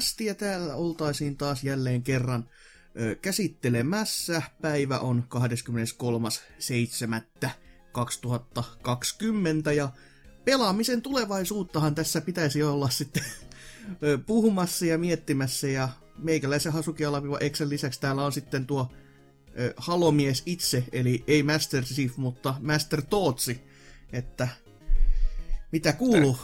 Pessikästiä täällä oltaisiin taas jälleen kerran ö, käsittelemässä. Päivä on 23.7.2020 ja pelaamisen tulevaisuuttahan tässä pitäisi olla sitten ö, puhumassa ja miettimässä ja meikäläisen Hasuki Excel lisäksi täällä on sitten tuo ö, halomies itse, eli ei Master Chief, mutta Master Tootsi, että mitä kuuluu?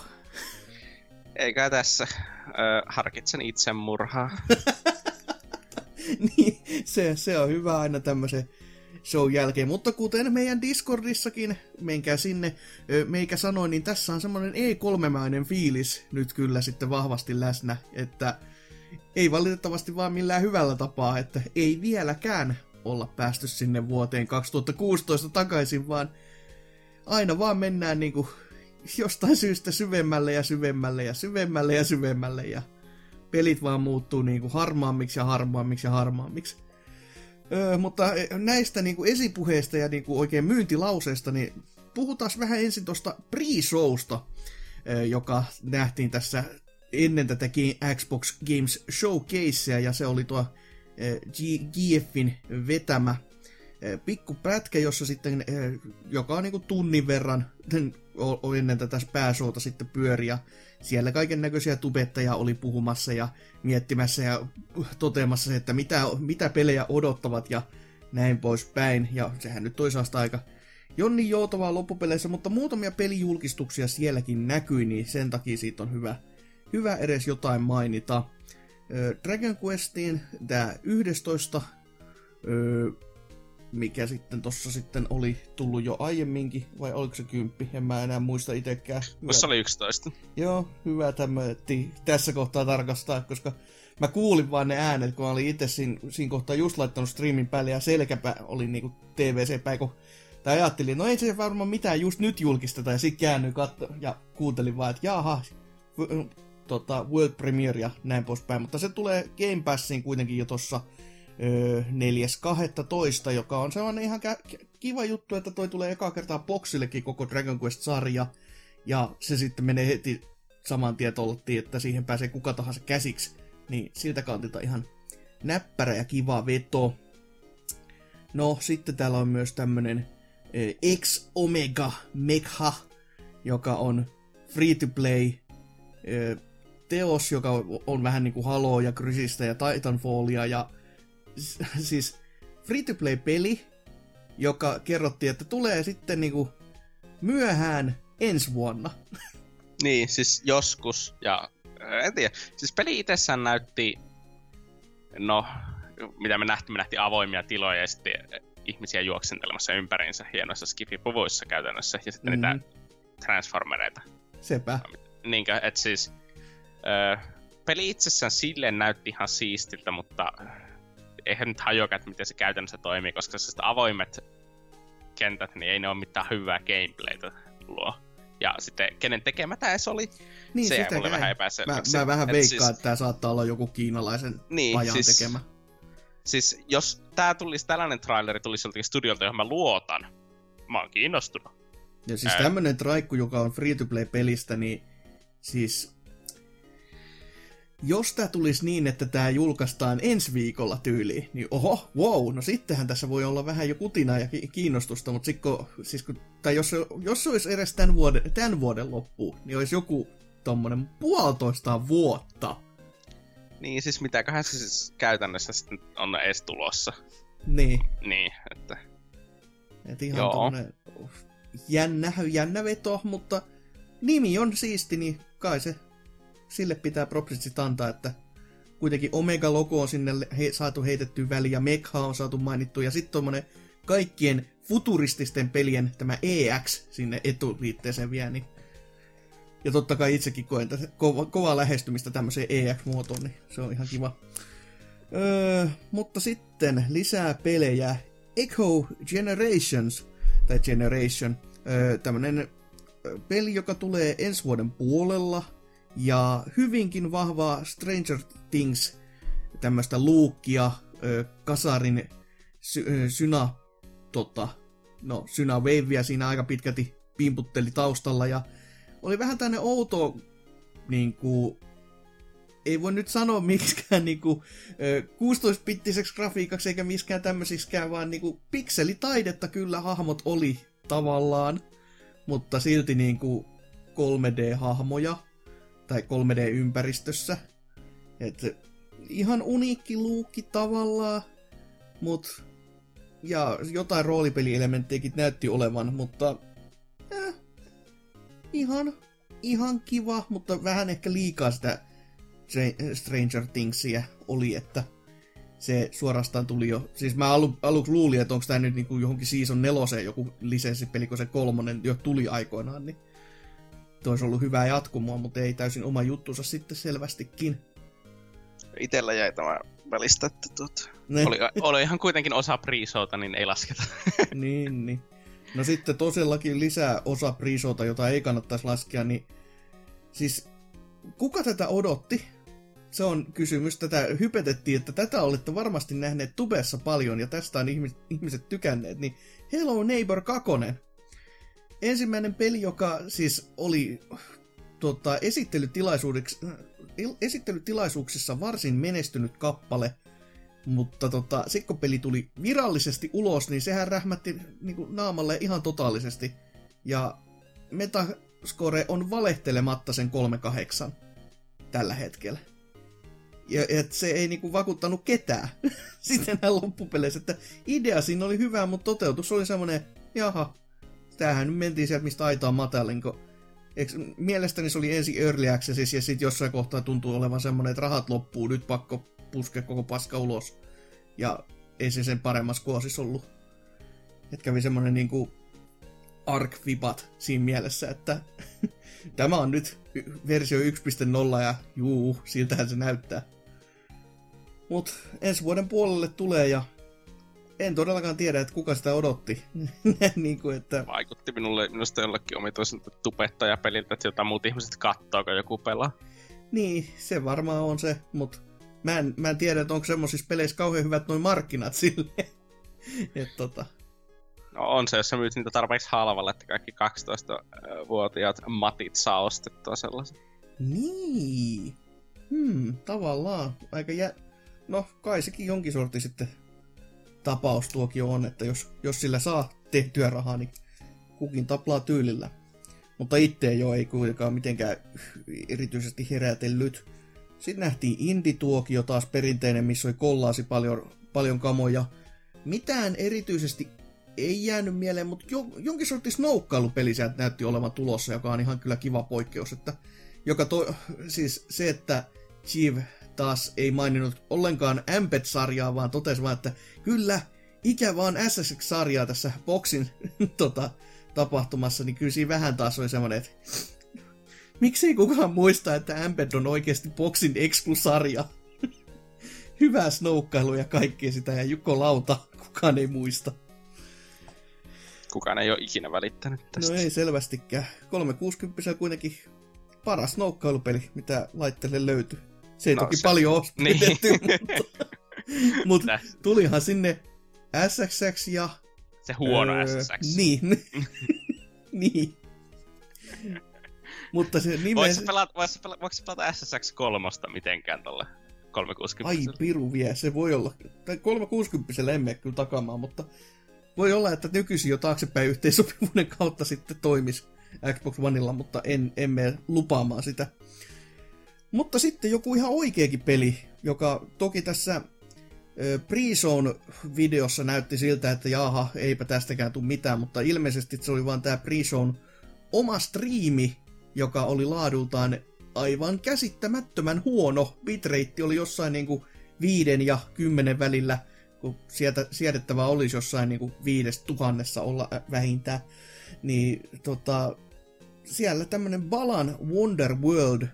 Eikä tässä. Ö, harkitsen itsemurhaa. niin, se, se on hyvä aina tämmöisen show jälkeen. Mutta kuten meidän Discordissakin, menkää sinne, meikä sanoi, niin tässä on semmoinen E3-mäinen fiilis nyt kyllä sitten vahvasti läsnä, että ei valitettavasti vaan millään hyvällä tapaa, että ei vieläkään olla päästy sinne vuoteen 2016 takaisin, vaan aina vaan mennään niinku jostain syystä syvemmälle ja syvemmälle ja syvemmälle ja syvemmälle ja pelit vaan muuttuu niinku harmaammiksi ja harmaammiksi ja harmaammiksi. Öö, mutta näistä niinku esipuheista ja niinku oikein myyntilauseista, niin puhutaan vähän ensin tuosta pre-showsta, joka nähtiin tässä ennen tätä Xbox Games Showcasea, ja se oli tuo GFin vetämä pikku pätkä, jossa sitten, joka on niinku tunnin verran ennen tätä pääsuota sitten pyöriä. Siellä kaiken näköisiä tubettajia oli puhumassa ja miettimässä ja toteamassa että mitä, mitä pelejä odottavat ja näin poispäin. Ja sehän nyt toisaalta aika Jonni joutavaa loppupeleissä, mutta muutamia pelijulkistuksia sielläkin näkyi, niin sen takia siitä on hyvä, hyvä edes jotain mainita. Dragon Questiin tämä 11 mikä sitten tossa sitten oli tullut jo aiemminkin, vai oliko se kymppi, en mä enää muista itsekään. Musta oli 11. Joo, hyvä tämä tässä kohtaa tarkastaa, koska mä kuulin vaan ne äänet, kun mä olin itse siinä, siinä kohtaa just laittanut streamin päälle ja selkäpä oli niinku TVC-päin, kun tai ajattelin, no ei se varmaan mitään just nyt julkisteta, ja sitten käännyin katso ja kuuntelin vaan, että jaha, tota, World Premiere ja näin poispäin, mutta se tulee Game Passiin kuitenkin jo tossa 4.12., joka on sellainen ihan kiva juttu, että toi tulee eka kertaa boksillekin koko Dragon Quest-sarja, ja se sitten menee heti saman tien että siihen pääsee kuka tahansa käsiksi, niin siltä kantilta ihan näppärä ja kiva veto. No, sitten täällä on myös tämmönen X Omega Megha, joka on free-to-play teos, joka on vähän niin kuin Halo ja Crysistä ja Titanfallia ja siis free-to-play-peli, joka kerrottiin, että tulee sitten niinku myöhään ensi vuonna. Niin, siis joskus, ja en tiedä, siis peli itsessään näytti, no, mitä me nähtiin, me nähtiin avoimia tiloja ja sitten ihmisiä juoksentelemassa ympäriinsä hienoissa skifipuvuissa käytännössä, ja sitten mm-hmm. niitä transformereita. Sepä. Niinkö, että siis, ö, peli itsessään silleen näytti ihan siistiltä, mutta eihän nyt hajoka, että miten se käytännössä toimii, koska se avoimet kentät, niin ei ne ole mitään hyvää gameplaytä luo. Ja sitten kenen tekemä tämä edes oli, niin, se jäi mulle vähän epäselväksi. Mä, mä vähän veikkaan, siis, että tämä saattaa olla joku kiinalaisen niin, pajan siis, tekemä. Siis jos tää tulisi, tällainen traileri tulisi joltakin studiolta, johon mä luotan, mä oon kiinnostunut. Ja siis tämmönen traikku, joka on free-to-play-pelistä, niin siis jos tämä tulisi niin, että tämä julkaistaan ensi viikolla tyyliin, niin oho, wow, no sittenhän tässä voi olla vähän jo kutina ja kiinnostusta, mutta sikko, siis kun, tai jos, jos se olisi edes tämän vuoden, tämän vuoden loppuun, niin olisi joku tommonen puolitoista vuotta. Niin, siis mitäköhän se siis käytännössä sitten on edes tulossa. Niin. Niin, että... Et ihan Joo. tommonen jännä, jännä veto, mutta nimi on siisti, niin kai se sille pitää propsit antaa, että kuitenkin Omega-logo on sinne he, saatu heitetty väliin ja Mekha on saatu mainittu ja sitten tuommoinen kaikkien futurististen pelien tämä EX sinne etuliitteeseen vielä, niin ja totta kai itsekin koen tätä kova, kovaa lähestymistä tämmöiseen EX-muotoon, niin se on ihan kiva. Öö, mutta sitten lisää pelejä. Echo Generations, tai Generation, öö, tämmönen peli, joka tulee ensi vuoden puolella, ja hyvinkin vahvaa Stranger Things tämmöistä luukkia kasarin sy- syna tota, no, syna wavea siinä aika pitkälti pimputteli taustalla ja oli vähän tänne outo niin kuin, ei voi nyt sanoa miksikään niinku, 16-bittiseksi grafiikaksi eikä miskään tämmöisikään, vaan niinku, pikselitaidetta kyllä hahmot oli tavallaan, mutta silti niinku 3D-hahmoja tai 3D-ympäristössä. Et ihan uniikki luukki tavallaan, mut ja jotain roolipelielementtejäkin näytti olevan, mutta eh, ihan, ihan kiva, mutta vähän ehkä liikaa sitä Stranger Thingsia oli, että se suorastaan tuli jo, siis mä alu, aluksi luulin, että onko tämä nyt niinku johonkin season neloseen joku lisenssipeli, kun se kolmonen jo tuli aikoinaan, niin olisi ollut hyvää jatkumoa, mutta ei täysin oma juttunsa sitten selvästikin. Itellä jäi tämä välistä, että tuot, oli, oli ihan kuitenkin osa priisoota, niin ei lasketa. niin, niin. No sitten tosellakin lisää osa priisoota, jota ei kannattaisi laskea, niin siis kuka tätä odotti? Se on kysymys. Tätä hypetettiin, että tätä olette varmasti nähneet tubessa paljon ja tästä on ihmiset, ihmiset tykänneet. Niin Hello Neighbor 2. Ensimmäinen peli, joka siis oli tota, esittelytilaisuuksissa varsin menestynyt kappale, mutta tota, sitten kun peli tuli virallisesti ulos, niin sehän rähmätti niin kuin, naamalle ihan totaalisesti. Ja Metascore on valehtelematta sen 3.8 tällä hetkellä. Ja et se ei niinku vakuuttanut ketään. Sitten loppupeleissä, että idea siinä oli hyvä, mutta toteutus oli semmoinen, jaha, tämähän nyt mentiin sieltä, mistä aitaa matalinko. Eikö, mielestäni se oli ensin Early Accessis ja sitten jossain kohtaa tuntuu olevan semmoinen, että rahat loppuu, nyt pakko puskea koko paska ulos. Ja ei se sen paremmassa kuosissa ollut. Että kävi semmoinen niinku arc-vipat siinä mielessä, että tämä on nyt versio 1.0 ja juu, siltähän se näyttää. Mut ensi vuoden puolelle tulee ja en todellakaan tiedä, että kuka sitä odotti. niin kuin, että... Vaikutti minulle minusta jollakin omituiselta tubettajapeliltä, että jotain muut ihmiset kattoo, kun joku pelaa. Niin, se varmaan on se, mutta mä en, mä en tiedä, että onko semmoisissa peleissä kauhean hyvät noin markkinat sille. Et, tota... No on se, jos sä myyt niitä tarpeeksi halvalla, että kaikki 12-vuotiaat matit saa ostettua sellaisen. Niin. Hmm, tavallaan. Aika jä... No, kai sekin jonkin sorti sitten tapaus tuokio on, että jos, jos sillä saa tehtyä rahaa, niin kukin taplaa tyylillä. Mutta itse jo ei kuitenkaan mitenkään erityisesti herätellyt. Sitten nähtiin Indie-tuokio taas perinteinen, missä oli kollaasi paljon, paljon kamoja. Mitään erityisesti ei jäänyt mieleen, mutta jo, jonkin sortin snowkkailupeli sieltä näytti olevan tulossa, joka on ihan kyllä kiva poikkeus. Että, joka to, siis se, että Chief taas ei maininnut ollenkaan Amped-sarjaa, vaan totesi vaan, että kyllä, ikä vaan SSX-sarjaa tässä boksin tota, tapahtumassa, niin kyllä siinä vähän taas oli semmoinen, että miksei kukaan muista, että Amped on oikeasti boksin Exclu-sarja. Hyvää snoukkailu ja kaikkea sitä, ja Jukko Lauta, kukaan ei muista. Kukaan ei ole ikinä välittänyt tästä. No ei selvästikään. 360 on kuitenkin paras snoukkailupeli, mitä laitteelle löytyy. Se ei no, toki se... paljon ole niin. mutta, mutta tulihan sinne SXX ja... Se huono öö, SSX. Niin. niin. Mutta se nime... Voiko pelata, pelata, voiko pelata SSX 3 mitenkään tolle 360? Ai piru vie, se voi olla. Tai 360 emme kyllä takaamaan, mutta voi olla, että nykyisin jo taaksepäin yhteensopivuuden kautta sitten toimisi Xbox Oneilla, mutta en, en mene lupaamaan sitä. Mutta sitten joku ihan oikeakin peli, joka toki tässä Pre-Zone-videossa näytti siltä, että jaha, eipä tästäkään tule mitään, mutta ilmeisesti se oli vain tämä Pre-Zone oma striimi, joka oli laadultaan aivan käsittämättömän huono. Bitrate oli jossain niinku viiden ja kymmenen välillä, kun sieltä siedettävä olisi jossain niinku viides tuhannessa olla vähintään. Niin tota, siellä tämmönen Balan Wonder World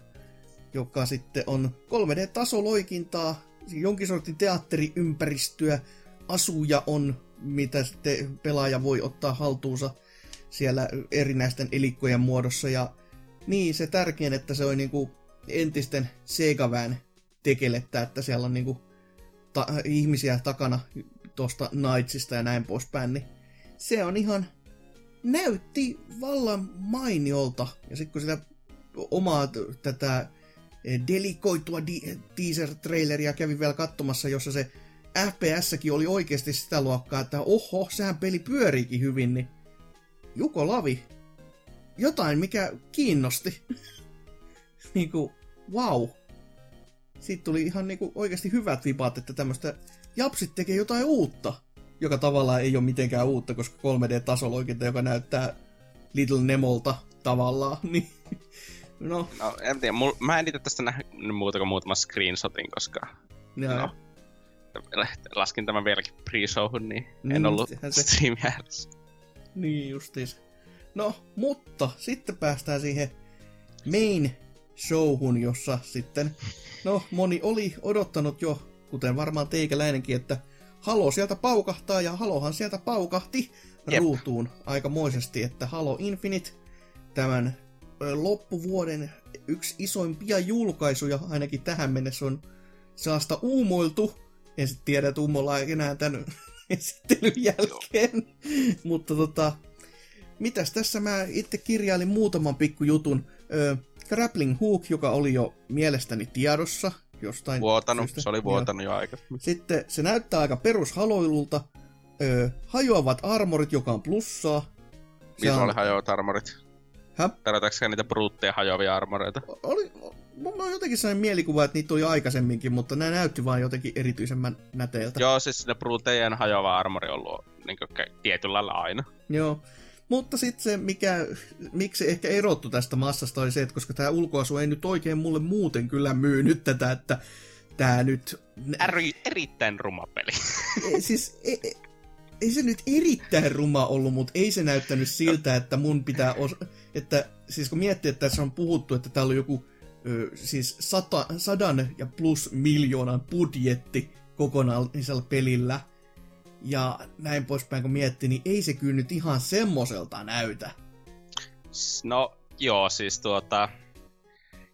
joka sitten on 3D-tasoloikintaa, jonkin sortin teatteriympäristöä, asuja on, mitä sitten pelaaja voi ottaa haltuunsa siellä erinäisten elikkojen muodossa. Ja niin, se tärkein, että se on niinku entisten Segaväen tekelettä, että siellä on niinku ta- ihmisiä takana tuosta Knightsista ja näin poispäin, niin se on ihan näytti vallan mainiolta. Ja sitten kun sitä omaa tätä delikoitua di- teaser-traileria kävin vielä katsomassa, jossa se FPS-säkin oli oikeasti sitä luokkaa, että oho, sehän peli pyöriikin hyvin, niin Juko Lavi, jotain mikä kiinnosti. niinku, wow. Siitä tuli ihan niinku oikeasti hyvät vipat, että tämmöistä japsit tekee jotain uutta, joka tavallaan ei ole mitenkään uutta, koska 3D-tasoloikinta, joka näyttää Little Nemolta tavallaan, niin no. no en tiedä, mul, mä en itse tästä nähnyt muuta kuin muutama screenshotin, koska no, laskin tämän vieläkin pre-showhun, niin en mm, ollut stream Niin justiis. No, mutta sitten päästään siihen main showhun, jossa sitten, no moni oli odottanut jo, kuten varmaan teikäläinenkin, että Halo sieltä paukahtaa, ja Halohan sieltä paukahti Jep. ruutuun aikamoisesti, että Halo Infinite, tämän loppuvuoden yksi isoimpia julkaisuja, ainakin tähän mennessä on sellaista uumoiltu, en sitten tiedä, että uumolla enää tämän esittelyn jälkeen, mutta tota, mitäs tässä mä itse kirjailin muutaman pikkujutun. Ö, Grappling Hook, joka oli jo mielestäni tiedossa jostain Vuotanut, syystä. se oli vuotanut jo aika. Sitten se näyttää aika perushaloilulta. Ö, hajoavat armorit, joka on plussaa. On... oli hajoavat armorit? Hä? Niitä bruutteja hajoavia armoreita? Oli, mulla on jotenkin sellainen mielikuva, että niitä oli aikaisemminkin, mutta nämä näytti vain jotenkin erityisemmän näteiltä. Joo, siis ne bruutejen hajoava armori on ollut niin tietyllä lailla aina. Joo. Mutta sitten se, mikä, miksi ehkä erottu tästä massasta, oli se, että koska tämä ulkoasu ei nyt oikein mulle muuten kyllä myynyt tätä, että tämä nyt... Eri, erittäin ruma peli. siis ei, ei se nyt erittäin ruma ollut, mutta ei se näyttänyt siltä, että mun pitää... Os- että siis kun miettii, että tässä on puhuttu, että täällä on joku ö, siis sata, sadan ja plus miljoonan budjetti kokonaisella pelillä, ja näin poispäin kun miettii, niin ei se kyllä nyt ihan semmoselta näytä. No joo, siis tuota...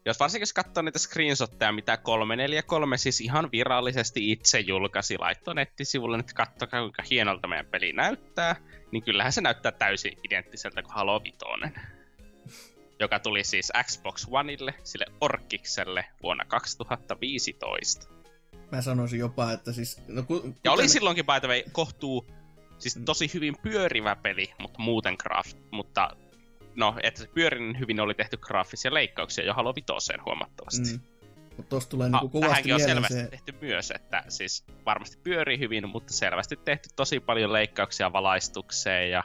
Jos varsinkin jos katsoo niitä screenshotteja, mitä 343 siis ihan virallisesti itse julkaisi, laittoi nettisivulle, että katsokaa kuinka hienolta meidän peli näyttää, niin kyllähän se näyttää täysin identtiseltä kuin Halo 5 joka tuli siis Xbox Oneille, sille Orkikselle vuonna 2015. Mä sanoisin jopa, että siis... No, ku, kuten... Ja oli silloinkin by the way, kohtuu, siis mm. tosi hyvin pyörivä peli, mutta muuten graaf, mutta no, että se pyörin hyvin oli tehty graafisia leikkauksia jo Halo 5 huomattavasti. Mm. Mutta tossa tulee niinku kovasti on selvästi se... tehty myös, että siis varmasti pyörii hyvin, mutta selvästi tehty tosi paljon leikkauksia valaistukseen ja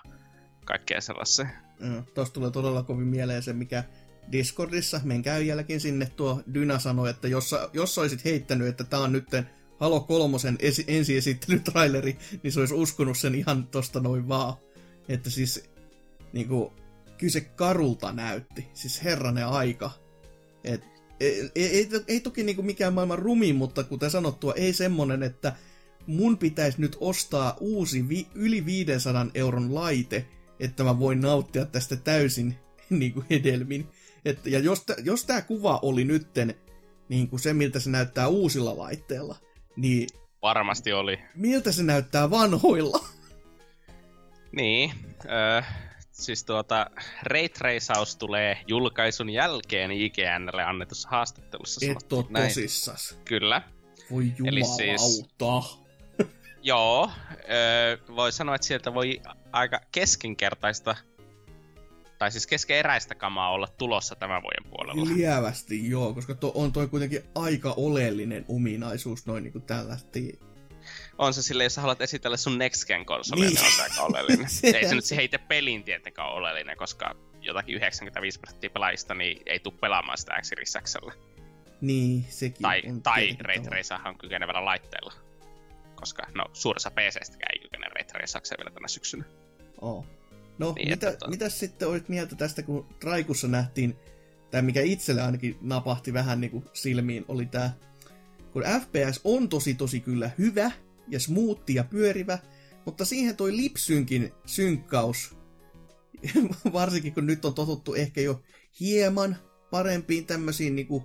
kaikkea sellaiseen. Mm, tuossa tulee todella kovin mieleen se, mikä Discordissa, menkää jälkeen sinne, tuo Dyna sanoi, että jos, jos olisit heittänyt, että tämä on nytten Halo kolmosen esi- ensiesittelytraileri, niin se olisi uskonut sen ihan tosta noin vaan. Että siis, niinku, kyllä se karulta näytti. Siis herranen aika. Et, ei, ei, ei, ei toki niinku mikään maailman rumi, mutta kuten sanottua, ei semmonen, että mun pitäisi nyt ostaa uusi vi, yli 500 euron laite, että mä voin nauttia tästä täysin niin kuin hedelmin. Et, ja jos, jos tämä kuva oli nytten niin kuin se, miltä se näyttää uusilla laitteilla, niin... Varmasti oli. Miltä se näyttää vanhoilla? Niin, öö, siis tuota, Ray Traceaus tulee julkaisun jälkeen IGNlle annetussa haastattelussa. Et tosissas. Kyllä. Voi jumalauta. Eli siis, joo, öö, voi sanoa, että sieltä voi aika keskinkertaista tai siis keskeeräistä kamaa olla tulossa tämän vuoden puolella. Lievästi joo, koska to, on toi kuitenkin aika oleellinen ominaisuus noin niin kuin tällaista. On se sille, jos haluat esitellä sun Next Gen konsolia, niin. niin on aika oleellinen. se ei se nyt se heitä pelin tietenkään oleellinen, koska jotakin 95 prosenttia pelaajista niin ei tule pelaamaan sitä x Niin, sekin Tai, tai Ray Tracerhan kykenevällä laitteella. Koska, no, suuressa PC-stäkään ei kykene Ray Traceakseen vielä tänä syksynä. Oh. No, niin, mitä, että, mitä sitten olit mieltä tästä, kun Traikussa nähtiin, tai mikä itselle ainakin napahti vähän niin kuin silmiin, oli tämä, kun FPS on tosi tosi kyllä hyvä ja smoothi ja pyörivä, mutta siihen toi lipsynkin synkkaus, varsinkin kun nyt on totuttu ehkä jo hieman parempiin tämmöisiin niin kuin,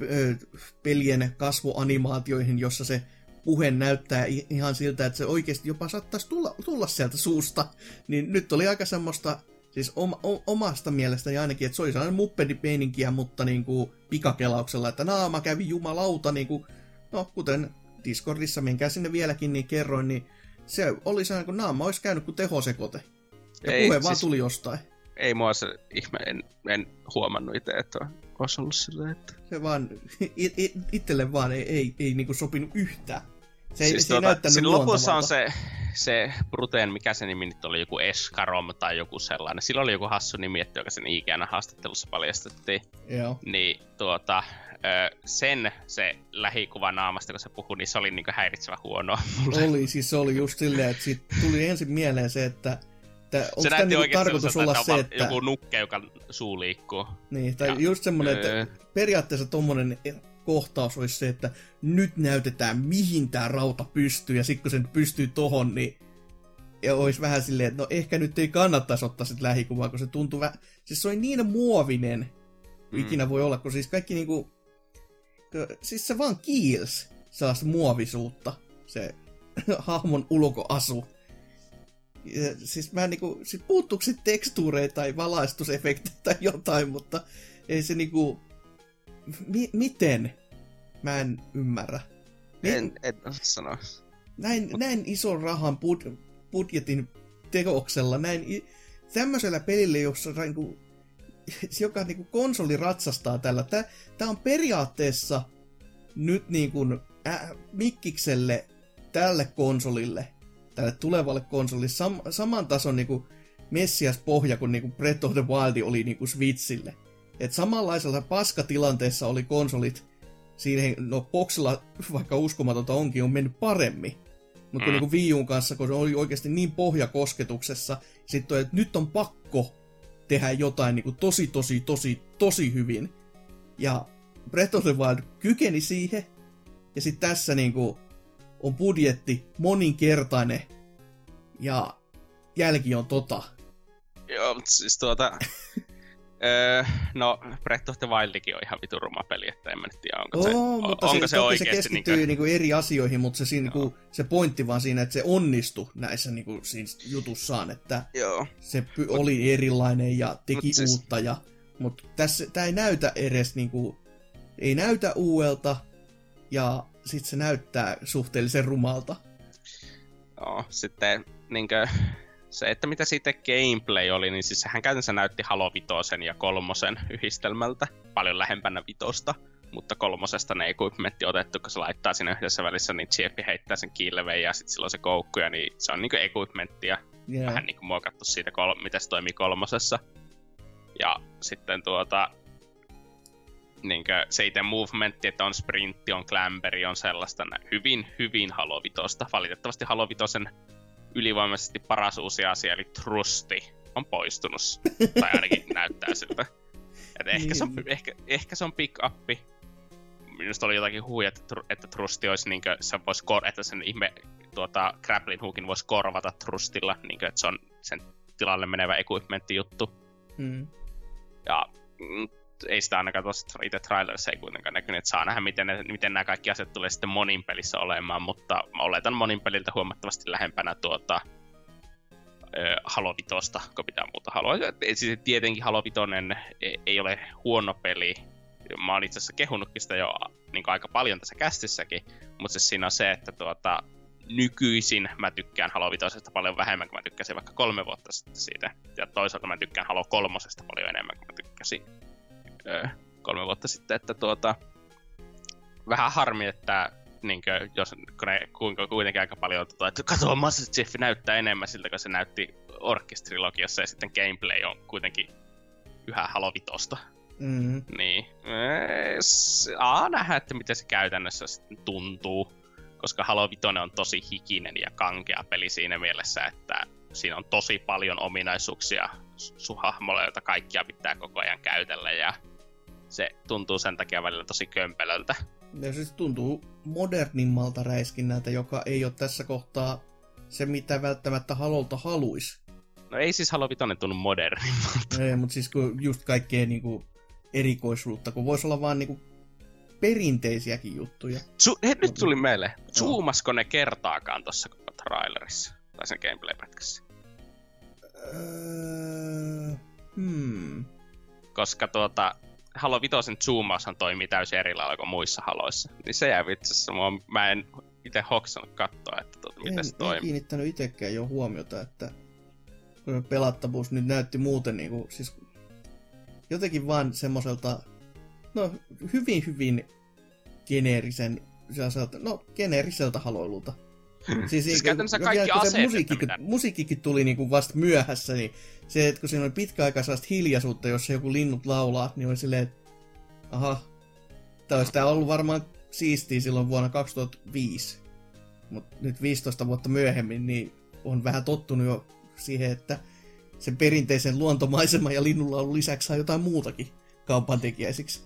ö, pelien kasvoanimaatioihin, jossa se puhe näyttää ihan siltä, että se oikeasti jopa saattaisi tulla, tulla sieltä suusta, niin nyt oli aika semmoista Siis oma, o, omasta mielestäni ainakin, että se oli sellainen muppedipeininkiä, mutta niin kuin pikakelauksella, että naama kävi jumalauta, niin kuin, no kuten Discordissa, minkä sinne vieläkin niin kerroin, niin se oli sellainen, kun naama olisi käynyt kuin tehosekote. Ja ei, puhe vaan siis, tuli jostain. Ei mua se ihme, en, en huomannut itse, että olisi ollut silleen, että... Se vaan, it, it, itselle vaan ei, ei, ei niin sopinut yhtään. Se ei, siis se tuota, ei lopussa on se, se Bruteen, mikä se nimi nyt oli, joku Eskarom tai joku sellainen. Sillä oli joku hassu nimi, että joka sen IGN haastattelussa paljastettiin. Joo. Niin tuota, sen se lähikuva naamasta, kun se puhui, niin se oli niin häiritsevä huono. Oli, siis se oli just silleen, että siitä tuli ensin mieleen se, että että onko tämä niinku tarkoitus olla se, että... Joku nukke, joka suu liikkuu. Niin, tai ja, just semmoinen, että periaatteessa tommonen kohtaus olisi se, että nyt näytetään mihin tämä rauta pystyy, ja sitten kun se pystyy tohon, niin ja olisi vähän silleen, että no ehkä nyt ei kannattaisi ottaa sit lähikuvaa, kun se tuntuu vähän... Siis se on niin muovinen, mm. ikinä voi olla, kun siis kaikki niinku... Siis se vaan kiils sellaista muovisuutta, se hahmon ulkoasu. Ja, siis mä niinku, siis puuttuuko se tekstuureita tai valaistusefektejä tai jotain, mutta ei se niinku, mi- miten? Mä en ymmärrä. Mi- en, en sano. Näin, Mut... näin ison rahan bud- budjetin teoksella, näin i- tämmöisellä pelillä, jossa niinku, joka niinku konsoli ratsastaa tällä. Tää, tää on periaatteessa nyt niinku, äh, Mikkikselle tälle konsolille, tälle tulevalle konsolille, sam- saman tason niinku Messias pohja kuin niinku Breath of the Wild oli niinku Switchille. Et samanlaisella paskatilanteessa oli konsolit, siihen, no boxilla, vaikka uskomatonta onkin, on mennyt paremmin. Mutta mm. niin Wii Uun kanssa, kun se oli oikeasti niin pohjakosketuksessa, sitten että nyt on pakko tehdä jotain niin kuin tosi, tosi, tosi, tosi hyvin. Ja Breath of the Wild kykeni siihen, ja sitten tässä niin kuin, on budjetti moninkertainen, ja jälki on tota. Joo, mutta siis tuota, Öö, no, Breath of the Wildikin on ihan vitu ruma peli, että en mä nyt tiedä, onko se, Oo, mutta onko se, se oikeasti... Se keskittyy niinku... Niinku eri asioihin, mutta se, siinä, niinku, se pointti vaan siinä, että se onnistui näissä niinku, siinä jutussaan, että Joo. se py- Mut... oli erilainen ja teki Mut siis... uutta. Ja, mutta tässä tämä ei näytä edes, niinku, ei näytä uudelta, ja sitten se näyttää suhteellisen rumalta. Joo, sitten niinkö, se, että mitä siitä gameplay oli, niin siis sehän käytännössä näytti Halo Vitosen ja kolmosen yhdistelmältä, paljon lähempänä vitosta, mutta kolmosesta ne equipmentti otettu, kun se laittaa sinne yhdessä välissä, niin Chiepi heittää sen kilveen ja sitten silloin se koukkuja, niin se on niinku equipmenttia, yeah. vähän niinku muokattu siitä, kol- miten se toimii kolmosessa. Ja sitten tuota, niin se itse movementti, että on sprintti, on clamberi, on sellaista hyvin, hyvin Halo Vitosta. Valitettavasti Halo Vitosen ylivoimaisesti paras uusi asia, eli trusti, on poistunut. tai ainakin näyttää siltä. Et ehkä, se on, niin. ehkä, ehkä se on pick-uppi. Minusta oli jotakin huuja, että, että trusti olisi niinkö, se vois kor- että sen ihme tuota, grappling hookin voisi korvata trustilla, niinkö, että se on sen tilalle menevä equipmentti juttu. Mm. Ja mm, ei sitä ainakaan tuossa itse trailerissa ei kuitenkaan näkynyt, että saa nähdä, miten, ne, miten nämä kaikki asiat tulee sitten monin pelissä olemaan, mutta mä oletan monin peliltä huomattavasti lähempänä tuota Halo Vitosta, kun pitää muuta Halo. Siis tietenkin Halo Vitoinen e, ei ole huono peli. Mä oon itse asiassa kehunutkin sitä jo niin aika paljon tässä kästissäkin, mutta siis siinä on se, että tuota, nykyisin mä tykkään Halo Vitosesta paljon vähemmän kuin mä tykkäsin vaikka kolme vuotta sitten siitä. Ja toisaalta mä tykkään Halo kolmosesta paljon enemmän kuin mä tykkäsin kolme vuotta sitten, että tuota, vähän harmi, että niin kuin, jos kun ne kuinka kuitenkin aika paljon tuota, että katso, Master Chief näyttää enemmän siltä, kun se näytti Orkestrilogiassa ja sitten gameplay on kuitenkin yhä halovitosta. Mm-hmm. Niin. A nähdä, että miten se käytännössä sitten tuntuu, koska Halo Vitoinen on tosi hikinen ja kankea peli siinä mielessä, että siinä on tosi paljon ominaisuuksia suhahmolle, joita kaikkia pitää koko ajan käytellä ja se tuntuu sen takia välillä tosi kömpelöltä. Ja se tuntuu modernimmalta räiskinnältä, joka ei ole tässä kohtaa se, mitä välttämättä halolta haluis. No ei siis Halo 5 tunnu modernimmalta. Ei, mutta siis kun just kaikkea niinku erikoisuutta, kun voisi olla vaan niinku perinteisiäkin juttuja. Su- he, nyt tuli meille. Zoomasko ne kertaakaan tuossa trailerissa? Tai sen gameplay-pätkässä? Öö, hmm. Koska tuota, Halo 5 zoomaushan toimii täysin eri lailla kuin muissa haloissa. Niin se jää vitsessä. Mä en itse hoksannut katsoa, että tuota, miten en, se toimii. En kiinnittänyt itsekään jo huomiota, että pelattavuus nyt näytti muuten niin kuin, siis jotenkin vaan semmoiselta, no hyvin hyvin geneerisen, no geneeriseltä haloilulta. Siis, siis niin käytännössä kaikki aseet, musiikkikin, musiikkikin tuli niin kuin vasta myöhässä, niin se, että kun siinä oli pitkä aika sellaista hiljaisuutta, jos joku linnut laulaa, niin oli silleen, että aha, tämä olisi tämä ollut varmaan siistiä silloin vuonna 2005. Mutta nyt 15 vuotta myöhemmin, niin on vähän tottunut jo siihen, että sen perinteisen luontomaiseman ja linnunlaulun lisäksi saa jotain muutakin kaupantekijäisiksi.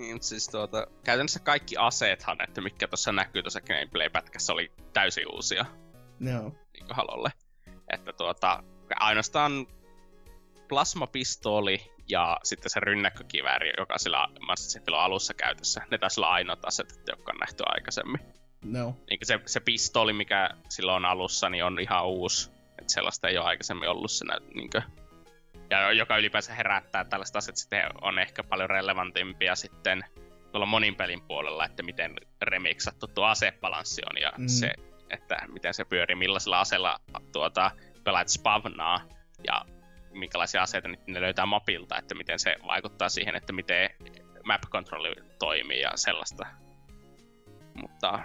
Niin, siis tuota, käytännössä kaikki aseethan, että mikä tuossa näkyy tuossa gameplay-pätkässä, oli täysin uusia. Joo. Niin halolle. Että tuota, ainoastaan plasmapistooli ja sitten se rynnäkkökivääri, joka sillä Master alussa käytössä. Ne taisi olla ainoat asetet, jotka on nähty aikaisemmin. No. Niin se, se pistooli, mikä silloin on alussa, niin on ihan uusi. Että sellaista ei ole aikaisemmin ollut se niin kuin, ja joka ylipäänsä herättää tällaista asiat sitten on ehkä paljon relevantimpia sitten tuolla monin pelin puolella, että miten remiksattu tuo asebalanssi on ja mm. se, että miten se pyörii, millaisella aseella tuota, pelaat spavnaa ja minkälaisia aseita ne löytää mapilta, että miten se vaikuttaa siihen, että miten map control toimii ja sellaista. Mutta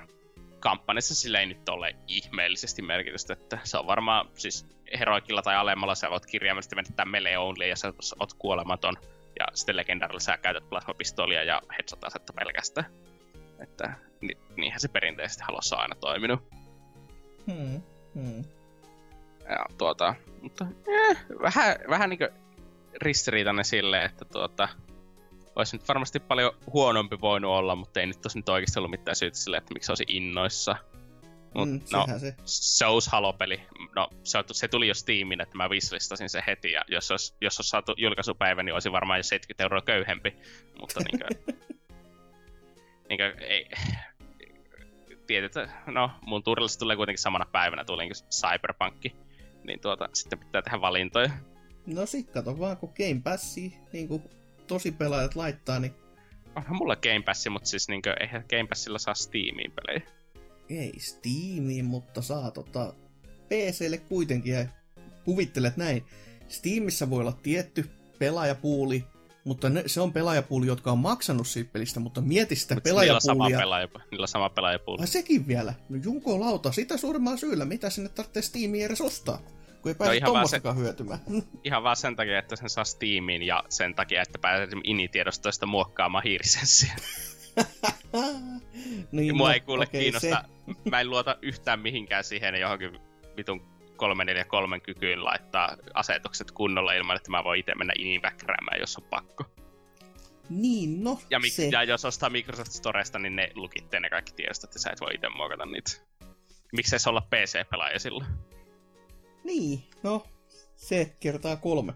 kampanjassa sillä ei nyt ole ihmeellisesti merkitystä, että se on varmaan siis heroikilla tai alemmalla sä voit kirjaimellisesti menettää melee only ja sä oot kuolematon. Ja sitten legendarilla sä käytät plasmapistoolia ja headshot-asetta pelkästään. Että ni, niinhän se perinteisesti halossa on aina toiminut. Hmm, hmm. Ja tuota, mutta eh, vähän, vähän niinku ristiriitainen silleen, että tuota, olisi nyt varmasti paljon huonompi voinut olla, mutta ei nyt tosi nyt oikeasti ollut mitään syytä sille, että miksi olisi innoissa. Mut, mm, no, se. se halopeli. No, se, se tuli jo Steamin, että mä wishlistasin se heti, ja jos olisi, jos olisi saatu julkaisupäivä, niin olisi varmaan jo 70 euroa köyhempi. Mutta niinkö, niinkö, ei, tietyt, no mun turvallisuus tulee kuitenkin samana päivänä, tuli niin Cyberpunkki, niin tuota, sitten pitää tehdä valintoja. No sit kato vaan, kun Game Passi, niin kuin tosi pelaajat laittaa, niin... Onhan mulla Game Passi, mutta siis niinkö, eihän Game Passilla saa Steamiin pelejä. Ei Steamiin, mutta saa tota PClle kuitenkin ja kuvittelet näin. Steamissa voi olla tietty pelaajapuuli, mutta ne, se on pelaajapuuli, jotka on maksanut siitä pelistä, mutta mieti sitä Mut pelaajapuulia. Niillä, pelaaja, niillä sama pelaajapuuli. Ai sekin vielä. No junko lauta, sitä suuremmalla syyllä. Mitä sinne tarvitsee Steamia edes ostaa? Kun ei pääse no tommostakaan se, hyötymään. Ihan vaan sen takia, että sen saa Steamiin ja sen takia, että pääsee ini-tiedostoista muokkaamaan hiirisenssiä. niin, Mua no, ei kuule okay, kiinnosta. Se... Mä en luota yhtään mihinkään siihen johonkin vitun 343 kykyyn laittaa asetukset kunnolla ilman, että mä voin itse mennä iniväkräämään, jos on pakko. Niin, no ja, mik- se... ja jos ostaa Microsoft Storesta, niin ne lukitte ne kaikki tiedostot, että sä et voi itse muokata niitä. Miksei se olla PC-pelaaja silloin? Niin, no, se kertaa kolme.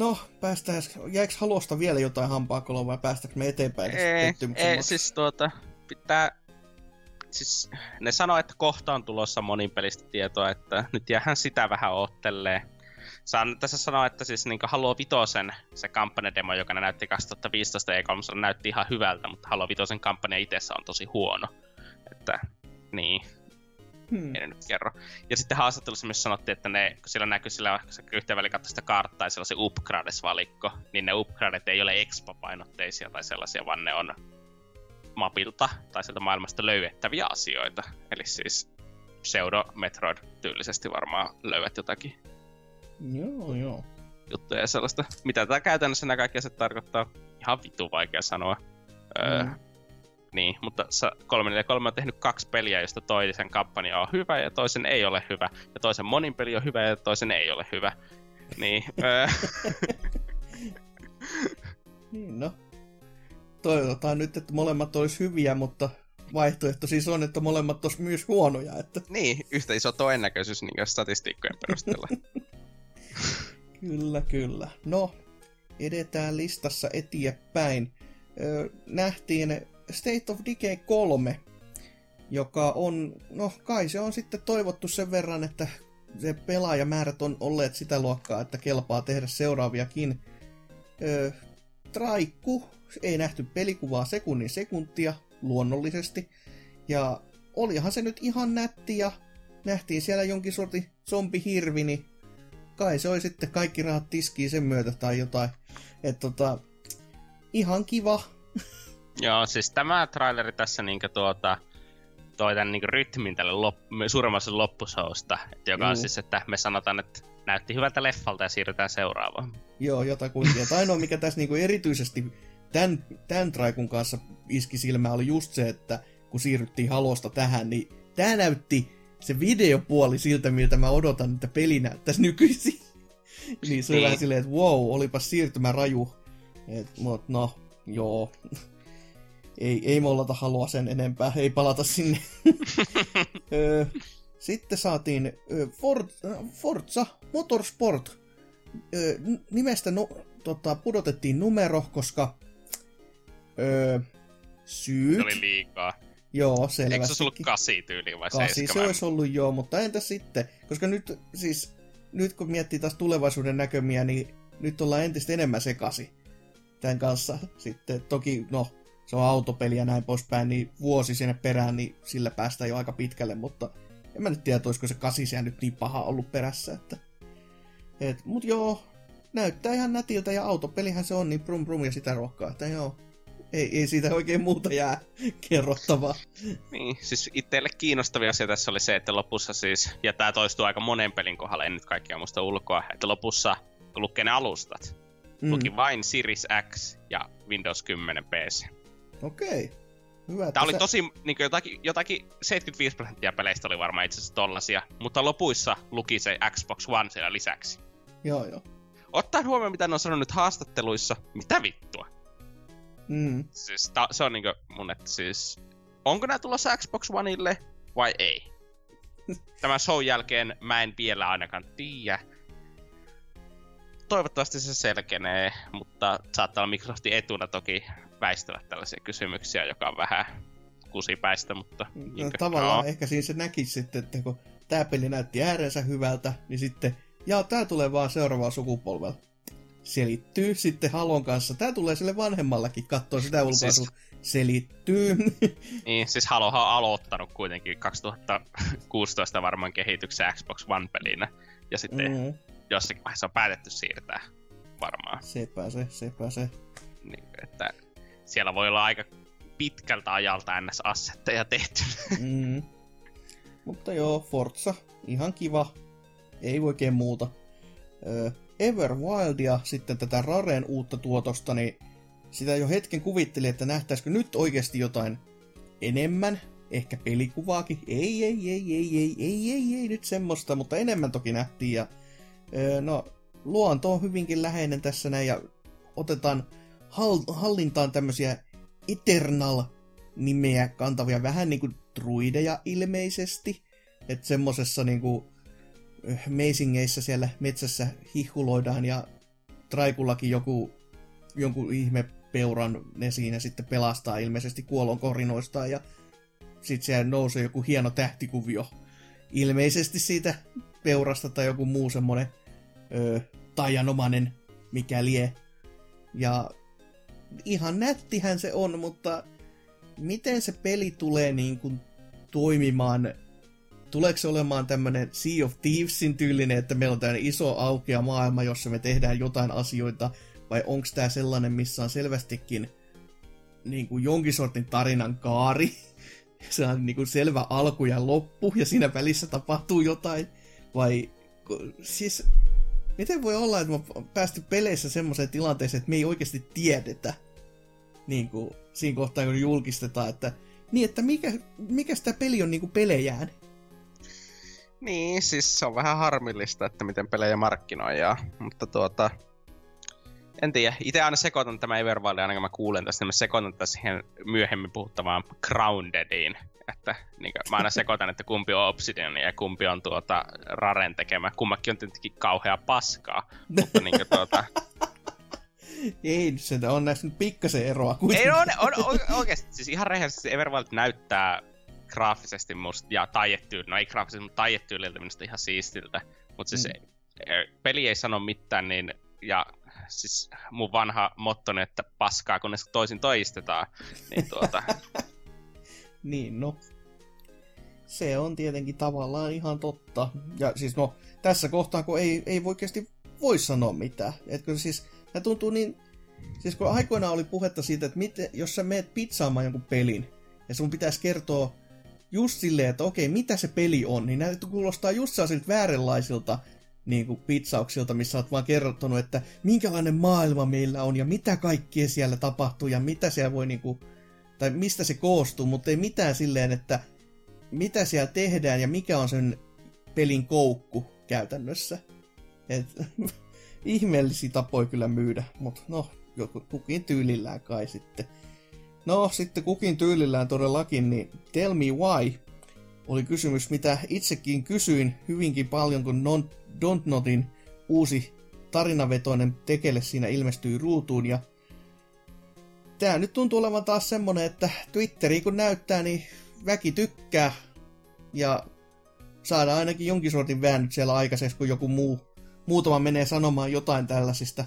No, päästään, jäikö halosta vielä jotain hampaakoloa vai päästäänkö me eteenpäin? Ei, ei siis tuota, pitää, siis ne sanoo, että kohta on tulossa monin pelistä tietoa, että nyt jäähän sitä vähän oottelee. Saan tässä sanoa, että siis niin Halo Vitosen se kampanjademo, joka ne näytti 2015 E3, näytti ihan hyvältä, mutta Halo Vitosen kampanja itsessä on tosi huono. Että niin, Hmm. En nyt kerro. Ja sitten haastattelussa myös sanottiin, että ne, kun siellä näkyy sillä yhteen väliin sitä karttaa ja se upgrades-valikko, niin ne upgradet ei ole expo-painotteisia tai sellaisia, vaan ne on mapilta tai sieltä maailmasta löydettäviä asioita. Eli siis pseudo Metroid tyylisesti varmaan löydät jotakin. Joo, joo. Juttuja ja sellaista. Mitä tämä käytännössä nämä kaikki se tarkoittaa? Ihan vitu vaikea sanoa. Öö, mm. Öö, niin, mutta 343 on tehnyt kaksi peliä, josta toisen kampanja on hyvä ja toisen ei ole hyvä. Ja toisen monin peli on hyvä ja toisen ei ole hyvä. Niin, niin no. Toivotaan nyt, että molemmat olisi hyviä, mutta vaihtoehto siis on, että molemmat olisi myös huonoja. Että... Niin, yhtä iso todennäköisyys niin statistiikkojen perusteella. kyllä, kyllä. No, edetään listassa eteenpäin. Öö, nähtiin State of Decay 3, joka on, no kai se on sitten toivottu sen verran, että se pelaajamäärät on olleet sitä luokkaa, että kelpaa tehdä seuraaviakin. Öö, traikku, ei nähty pelikuvaa sekunnin sekuntia, luonnollisesti. Ja olihan se nyt ihan nätti ja nähtiin siellä jonkin sortin zombihirvi, niin kai se oli sitten kaikki rahat tiskiin sen myötä tai jotain. Että tota, ihan kiva. Joo, siis tämä traileri tässä niinku tuota, toi tämän niinku rytmin tälle lop- suuremmassa loppusousta, joka on siis, että me sanotaan, että näytti hyvältä leffalta ja siirrytään seuraavaan. Joo, jotakuinkin. Ja ainoa, mikä tässä niinku erityisesti tämän, tämän traikun kanssa iski silmään, oli just se, että kun siirryttiin Halosta tähän, niin tämä näytti se videopuoli siltä, miltä mä odotan, että peli näyttäisi nykyisin. niin se oli niin. vähän silleen, että wow, olipas siirtymä raju. Et, mut no, joo. Ei, ei mollata halua sen enempää, ei palata sinne. Sitten saatiin Forza Motorsport. Nimestä no, tota, pudotettiin numero, koska öö, syyt... Se oli liikaa. Joo, selvästi. Eikö se ollut kasi tyyli vai kasi se olisi ollut joo, mutta entä sitten? Koska nyt siis, nyt kun miettii taas tulevaisuuden näkömiä, niin nyt ollaan entistä enemmän sekasi tämän kanssa. Sitten toki, no, se on autopeli ja näin poispäin, niin vuosi sinne perään, niin sillä päästään jo aika pitkälle, mutta en mä nyt tiedä, olisiko se kasi nyt niin paha ollut perässä, että... Et, mut joo, näyttää ihan nätiltä ja autopelihän se on, niin brum brum ja sitä ruokkaa, että joo, ei, ei siitä oikein muuta jää kerrottavaa. Niin, siis itselle kiinnostavia asia tässä oli se, että lopussa siis, ja tämä toistuu aika monen pelin kohdalla, en nyt kaikkia muista ulkoa, että lopussa lukee ne alustat, mm. luki vain Series X ja Windows 10 PC. Okei. Okay. Hyvä, Tämä oli sä... tosi, niin jotakin, jotakin 75 prosenttia peleistä oli varmaan itse asiassa tollasia, mutta lopuissa luki se Xbox One siellä lisäksi. Joo, joo. Ottaen huomioon, mitä ne on sanonut haastatteluissa, mitä vittua? Mm. Siis ta, se on niinku mun, että siis... Onko nää tulossa Xbox Oneille vai ei? Tämän show jälkeen mä en vielä ainakaan tiedä. Toivottavasti se selkenee, mutta saattaa olla Microsoftin etuna toki väistävät tällaisia kysymyksiä, joka on vähän kusipäistä, mutta... No, tavallaan ehkä siinä se näkisi sitten, että kun tämä peli näytti äärensä hyvältä, niin sitten, ja tämä tulee vaan seuraavaan sukupolvella selittyy sitten Halon kanssa. Tää tulee sille vanhemmallakin katsoa sitä ulkoa. Siis... Selittyy. niin, siis Halohan on aloittanut kuitenkin 2016 varmaan kehityksen Xbox One-pelinä. Ja sitten mm-hmm. jossakin vaiheessa on päätetty siirtää varmaan. Sepä se, sepä se. Niin, että siellä voi olla aika pitkältä ajalta NS-assetteja tehty. mm. Mutta joo, Forza, ihan kiva. Ei oikein muuta. Everwildia, sitten tätä Raren uutta tuotosta, niin sitä jo hetken kuvitteli, että nähtäisikö nyt oikeasti jotain enemmän, ehkä pelikuvaakin. Ei, ei, ei, ei, ei, ei, ei, ei, nyt semmoista, mutta enemmän toki nähtiin. Ja, no, luonto on hyvinkin läheinen tässä näin, ja otetaan hall- hallintaan tämmöisiä Eternal-nimeä kantavia, vähän niin kuin druideja ilmeisesti. Että semmosessa niinku meisingeissä siellä metsässä hihuloidaan ja Traikullakin joku, jonkun ihme peuran ne siinä sitten pelastaa ilmeisesti kuolon korinoistaan ja sitten siellä nousee joku hieno tähtikuvio ilmeisesti siitä peurasta tai joku muu semmonen öö, mikä lie. Ja ihan nättihän se on, mutta miten se peli tulee niin kuin toimimaan? Tuleeko se olemaan tämmöinen Sea of Thievesin tyylinen, että meillä on tämmöinen iso aukea maailma, jossa me tehdään jotain asioita, vai onko tämä sellainen, missä on selvästikin niin kuin jonkin sortin tarinan kaari, se on niin kuin selvä alku ja loppu, ja siinä välissä tapahtuu jotain, vai siis miten voi olla, että on päästy peleissä semmoiseen tilanteeseen, että me ei oikeasti tiedetä, niin kuin siinä kohtaa, kun julkistetaan, että niin, että mikä, mikä sitä peli on niin kuin pelejään. Niin, siis se on vähän harmillista, että miten pelejä markkinoidaan, mutta tuota... En tiedä, itse aina sekoitan tämä Everwilde, aina kun mä kuulen tästä, niin mä sekoitan tästä siihen myöhemmin puhuttavaan Groundediin. Että niin kuin, mä aina sekoitan, että kumpi on Obsidian ja kumpi on tuota Raren tekemä. Kummakin on tietenkin kauhea paskaa, mutta niin kuin, tuota... Ei, se on näissä nyt pikkasen eroa kuitenkin. Ei, on, on, on oikeasti, siis ihan rehellisesti Everwild näyttää graafisesti musta, ja taietyyli, no ei graafisesti, mutta taietyyliltä minusta ihan siistiltä. Mutta siis mm. peli ei sano mitään, niin, ja siis mun vanha mottoni, että paskaa, kunnes toisin toistetaan. Niin tuota... niin, no. Se on tietenkin tavallaan ihan totta. Ja siis no, tässä kohtaa, kun ei, ei oikeasti voi sanoa mitään. Etkö siis, tämä tuntuu niin... Siis kun aikoinaan oli puhetta siitä, että miten, jos sä meet pizzaamaan jonkun pelin, ja sun pitäisi kertoa just silleen, että okei, mitä se peli on, niin näitä kuulostaa just sellaisilta vääränlaisilta niin kuin pizzauksilta, missä olet vaan kertonut, että minkälainen maailma meillä on ja mitä kaikkea siellä tapahtuu ja mitä siellä voi niin kuin, tai mistä se koostuu, mutta ei mitään silleen, että mitä siellä tehdään ja mikä on sen pelin koukku käytännössä. Et, ihmeellisiä tapoja kyllä myydä, mutta no, kukin tyylillään kai sitten. No, sitten kukin tyylillään todellakin, niin Tell Me Why oli kysymys, mitä itsekin kysyin hyvinkin paljon, kun non, Don't Notin uusi tarinavetoinen tekele siinä ilmestyi ruutuun, ja tää nyt tuntuu olevan taas semmonen, että Twitteri kun näyttää, niin väki tykkää, ja saada ainakin jonkin sortin väännyt siellä aikaiseksi, kun joku muu, muutama menee sanomaan jotain tällaisista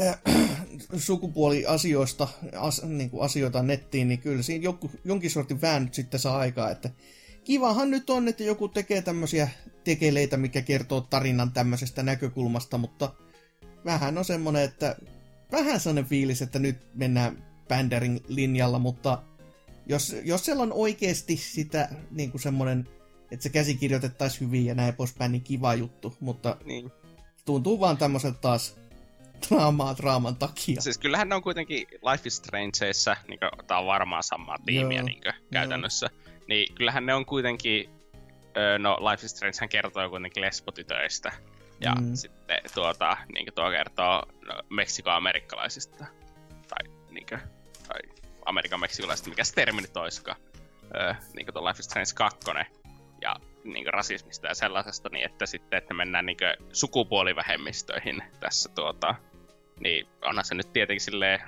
äh, sukupuoliasioista, as, niin kuin asioita nettiin, niin kyllä siinä joku, jonkin sortin väännyt sitten saa aikaa, että kivahan nyt on, että joku tekee tämmöisiä tekeleitä, mikä kertoo tarinan tämmöisestä näkökulmasta, mutta vähän on semmonen, että vähän sellainen fiilis, että nyt mennään Panderin linjalla, mutta jos, jos siellä on oikeasti sitä niin kuin semmoinen, että se käsikirjoitettaisiin hyvin ja näin poispäin, niin kiva juttu, mutta niin. tuntuu vaan tämmöiseltä taas draamaa draaman takia. Siis kyllähän ne on kuitenkin Life is Strangeissa, niin kuin, tää on varmaan samaa tiimiä niin kuin, käytännössä, niin kyllähän ne on kuitenkin, no Life is Strange hän kertoo kuitenkin lesbotytöistä, ja mm. sitten tuota, niin tuo kertoo no, meksikoamerikkalaisista, tai niin kuin, tai Amerikan meksikolaisista, mikä se termi nyt olisikaan, öö, niin kuin tuo Life is Strange 2, ja niin rasismista ja sellaisesta, niin että sitten, että mennään niin sukupuolivähemmistöihin tässä tuota, niin onhan se nyt tietenkin silleen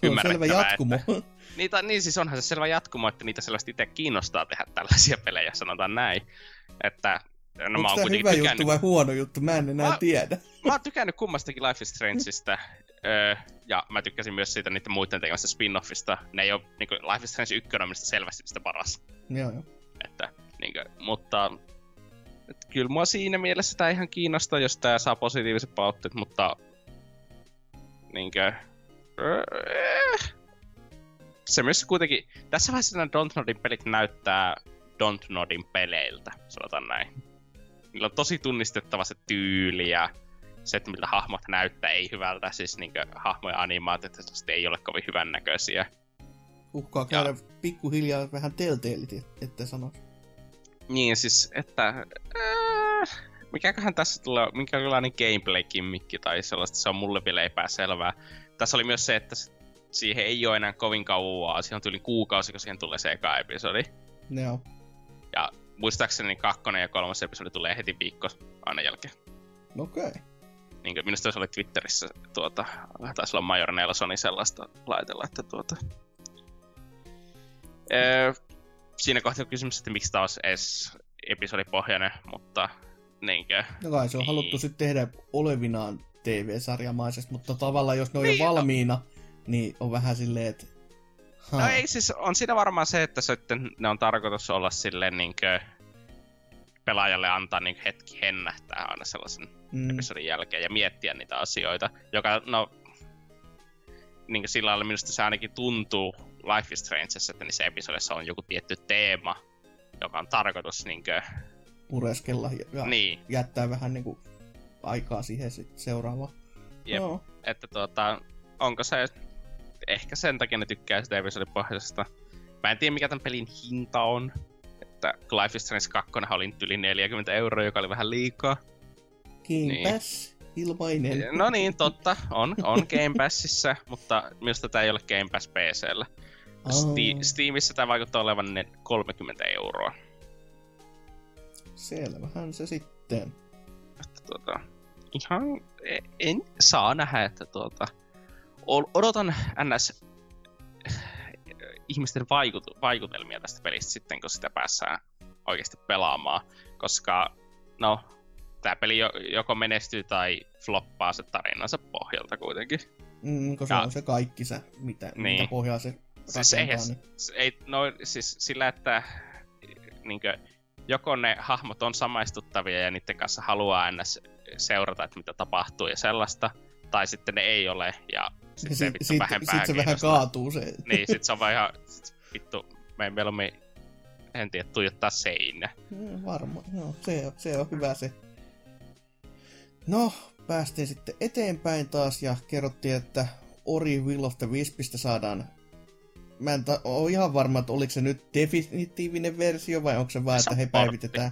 se on selvä jatkumo. Että, niin, ta, niin siis onhan se selvä jatkumo, että niitä selvästi itse kiinnostaa tehdä tällaisia pelejä, sanotaan näin. Että No, Onko tämä hyvä tykännyt... juttu vai huono juttu? Mä en enää mä, tiedä. Mä oon tykännyt kummastakin Life is Strangeista. öö, ja mä tykkäsin myös siitä niiden muiden tekemästä spin-offista. Ne ei ole, niin kuin, Life is Strange 1 on mistä selvästi sitä paras. Joo, joo. Että, niin kuin, mutta että kyllä mua siinä mielessä tämä ihan kiinnostaa, jos tämä saa positiiviset palautteet, mutta niinkö, öö, se myös kuitenkin, tässä vaiheessa nämä Don't Nodin pelit näyttää Don't Nodin peleiltä, sanotaan näin. Niillä on tosi tunnistettava se tyyli ja se, että miltä hahmot näyttää, ei hyvältä. Siis niinkö hahmoja animaatiot ei ole kovin hyvän näköisiä. Uhkaa käydä ja... pikkuhiljaa vähän telteelit, että sanois. Niin, siis, että... Äh, mikäköhän tässä tulee, minkälainen gameplay-kimmikki tai sellaista, se on mulle vielä epäselvää. Tässä oli myös se, että siihen ei ole enää kovin kauaa, siihen on yli kuukausi, kun siihen tulee se eka episodi. Joo. Ja muistaakseni kakkonen ja kolmas episodi tulee heti viikko aina jälkeen. Okei. Okay. Niin kuin minusta se oli Twitterissä, tuota, taisi olla Major Nelsoni sellaista laitella, että tuota... Öö, siinä kohtaa kysymys, että miksi taas edes episodipohjainen, mutta niinkö... No kai se on niin. haluttu sitten tehdä olevinaan TV-sarjamaisesti, mutta tavallaan jos ne on niin, jo valmiina, no. niin on vähän silleen, että Ha. No ei siis, on siinä varmaan se, että sitten ne on tarkoitus olla silleen niinkö pelaajalle antaa niin hetki hennähtää aina sellaisen mm. episodin jälkeen ja miettiä niitä asioita, joka no niin sillä lailla minusta se ainakin tuntuu Life is Strangeissa, että niissä episodissa on joku tietty teema, joka on tarkoitus niinkö... Pureskella ja niin. jättää vähän niinku aikaa siihen sit seuraavaan. Jep, no. että tuota, onko se ehkä sen takia ne tykkää sitä episodipohjaisesta. Mä en tiedä mikä tämän pelin hinta on. Että Life is Strange 2 oli yli 40 euroa, joka oli vähän liikaa. Game niin. Pass, ilmainen. No niin, totta. On, on Game Passissa, mutta minusta tämä ei ole Game Pass PCllä. Oh. Sti- Steamissa tämä vaikuttaa olevan 30 euroa. Selvähän se sitten. Että tuota, ihan e- en saa nähdä, että tuota, odotan ns ihmisten vaikut- vaikutelmia tästä pelistä sitten, kun sitä päässään oikeasti pelaamaan. Koska, no, tämä peli joko menestyy tai floppaa se tarinansa pohjalta kuitenkin. Mm, koska se on se kaikki se, mitä, niin. mitä pohjaa se siis ei, niin. ei, no siis sillä, että niinkö, joko ne hahmot on samaistuttavia ja niiden kanssa haluaa aina seurata, että mitä tapahtuu ja sellaista, tai sitten ne ei ole, ja sitten se vittu vähempää Sitten se vähän kaatuu se. Niin, sitten se on vaan ihan, vittu, me mieluummin, en tiedä, tuijottaa seinä. Mm, varmaan, joo, se, se on hyvä se. No, päästiin sitten eteenpäin taas ja kerrottiin, että Ori Will of the Wispistä saadaan mä en ta- ole ihan varma, että oliko se nyt definitiivinen versio vai onko se vaan, että he päivitetään.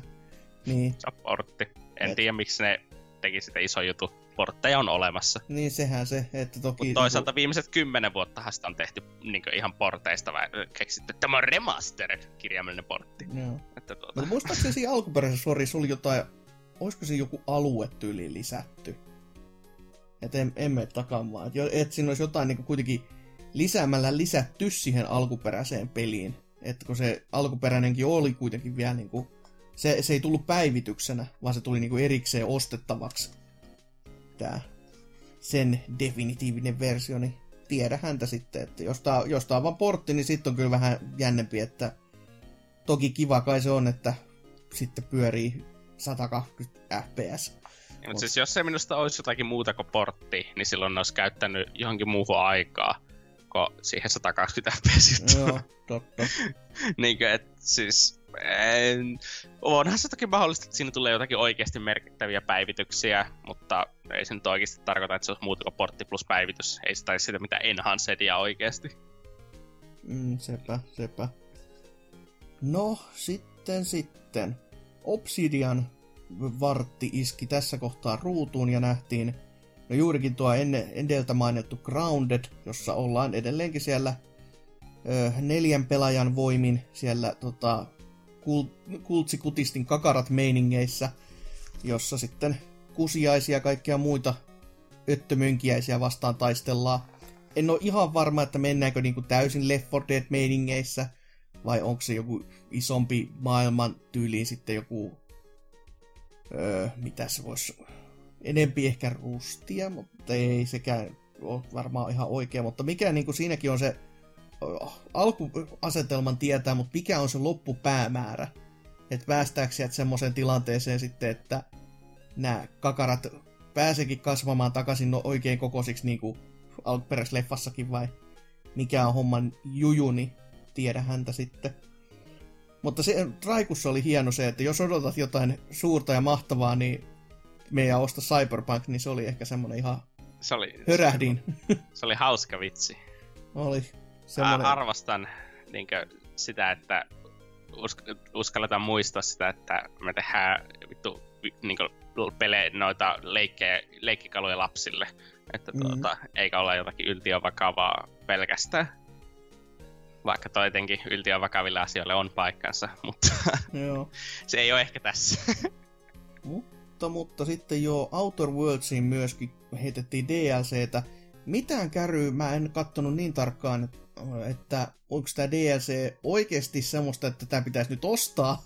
Niin. Supportti. En Et... tiedä, miksi ne teki sitä iso juttu. Portteja on olemassa. Niin sehän se, että toki... Mut toisaalta viimeiset kymmenen vuotta sitä on tehty niin ihan porteista vai keksitty, että tämä on remastered kirjaimellinen portti. Joo. Että tuota... Mutta muistaakseni siinä alkuperäisessä Sorissa oli jotain, olisiko se joku aluetyyli lisätty? Että en, en mene takaamaan. Että et siinä olisi jotain niin kuitenkin lisäämällä lisätty siihen alkuperäiseen peliin. Että kun se alkuperäinenkin oli kuitenkin vielä niin kuin, se, se ei tullut päivityksenä, vaan se tuli niin kuin erikseen ostettavaksi. Tää sen definitiivinen versio, niin tiedä häntä sitten, että jos tää, jos tää on vaan portti, niin sitten on kyllä vähän jännempi, että toki kiva kai se on, että sitten pyörii 120 fps. Ja, mutta siis jos se minusta olisi jotakin muuta kuin portti, niin silloin ne olisi käyttänyt johonkin muuhun aikaa pakko siihen 120 fps Joo, totta. niinkö, et siis... En, onhan se toki mahdollista, että siinä tulee jotakin oikeasti merkittäviä päivityksiä, mutta ei se nyt oikeasti tarkoita, että se olisi muuta kuin portti plus päivitys. Ei se taisi sitä mitään enhancedia oikeasti. Mm, sepä, sepä. No, sitten sitten. Obsidian vartti iski tässä kohtaa ruutuun ja nähtiin No juurikin tuo ennen, edeltä mainittu Grounded, jossa ollaan edelleenkin siellä ö, neljän pelaajan voimin siellä tota, kul, kultsikutistin kakarat meiningeissä, jossa sitten kusiaisia ja kaikkia muita öttömönkiäisiä vastaan taistellaan. En ole ihan varma, että mennäänkö niinku täysin Left 4 Dead meiningeissä, vai onko se joku isompi maailman tyyliin sitten joku... Öö, mitä se voisi enempi ehkä rustia, mutta ei sekään ole varmaan ihan oikea, mutta mikä niin kuin siinäkin on se alkuasetelman tietää, mutta mikä on se loppupäämäärä, että päästääkö sieltä semmoiseen tilanteeseen sitten, että nämä kakarat pääseekin kasvamaan takaisin no oikein kokoisiksi niin kuin alkuperäisleffassakin vai mikä on homman juju, niin tiedä häntä sitten. Mutta se Raikussa oli hieno se, että jos odotat jotain suurta ja mahtavaa, niin meidän osta Cyberpunk, niin se oli ehkä semmonen ihan se oli, hörähdin. Se, se oli hauska vitsi. oli. Semmoinen... Mä arvostan niinkö, sitä, että usk- uskalletaan muistaa sitä, että me tehdään vittu niinkö, pele, noita leikkejä, leikkikaluja lapsille. Että mm-hmm. tuota, eikä olla jotakin yltiön vakavaa pelkästään. Vaikka toitenkin yltiön vakaville asioille on paikkansa, mutta Joo. se ei ole ehkä tässä. mutta, mutta sitten jo Outer Worldsiin myöskin heitettiin DLCtä. Mitään käryy mä en kattonut niin tarkkaan, että onko tämä DLC oikeasti semmoista, että tämä pitäisi nyt ostaa.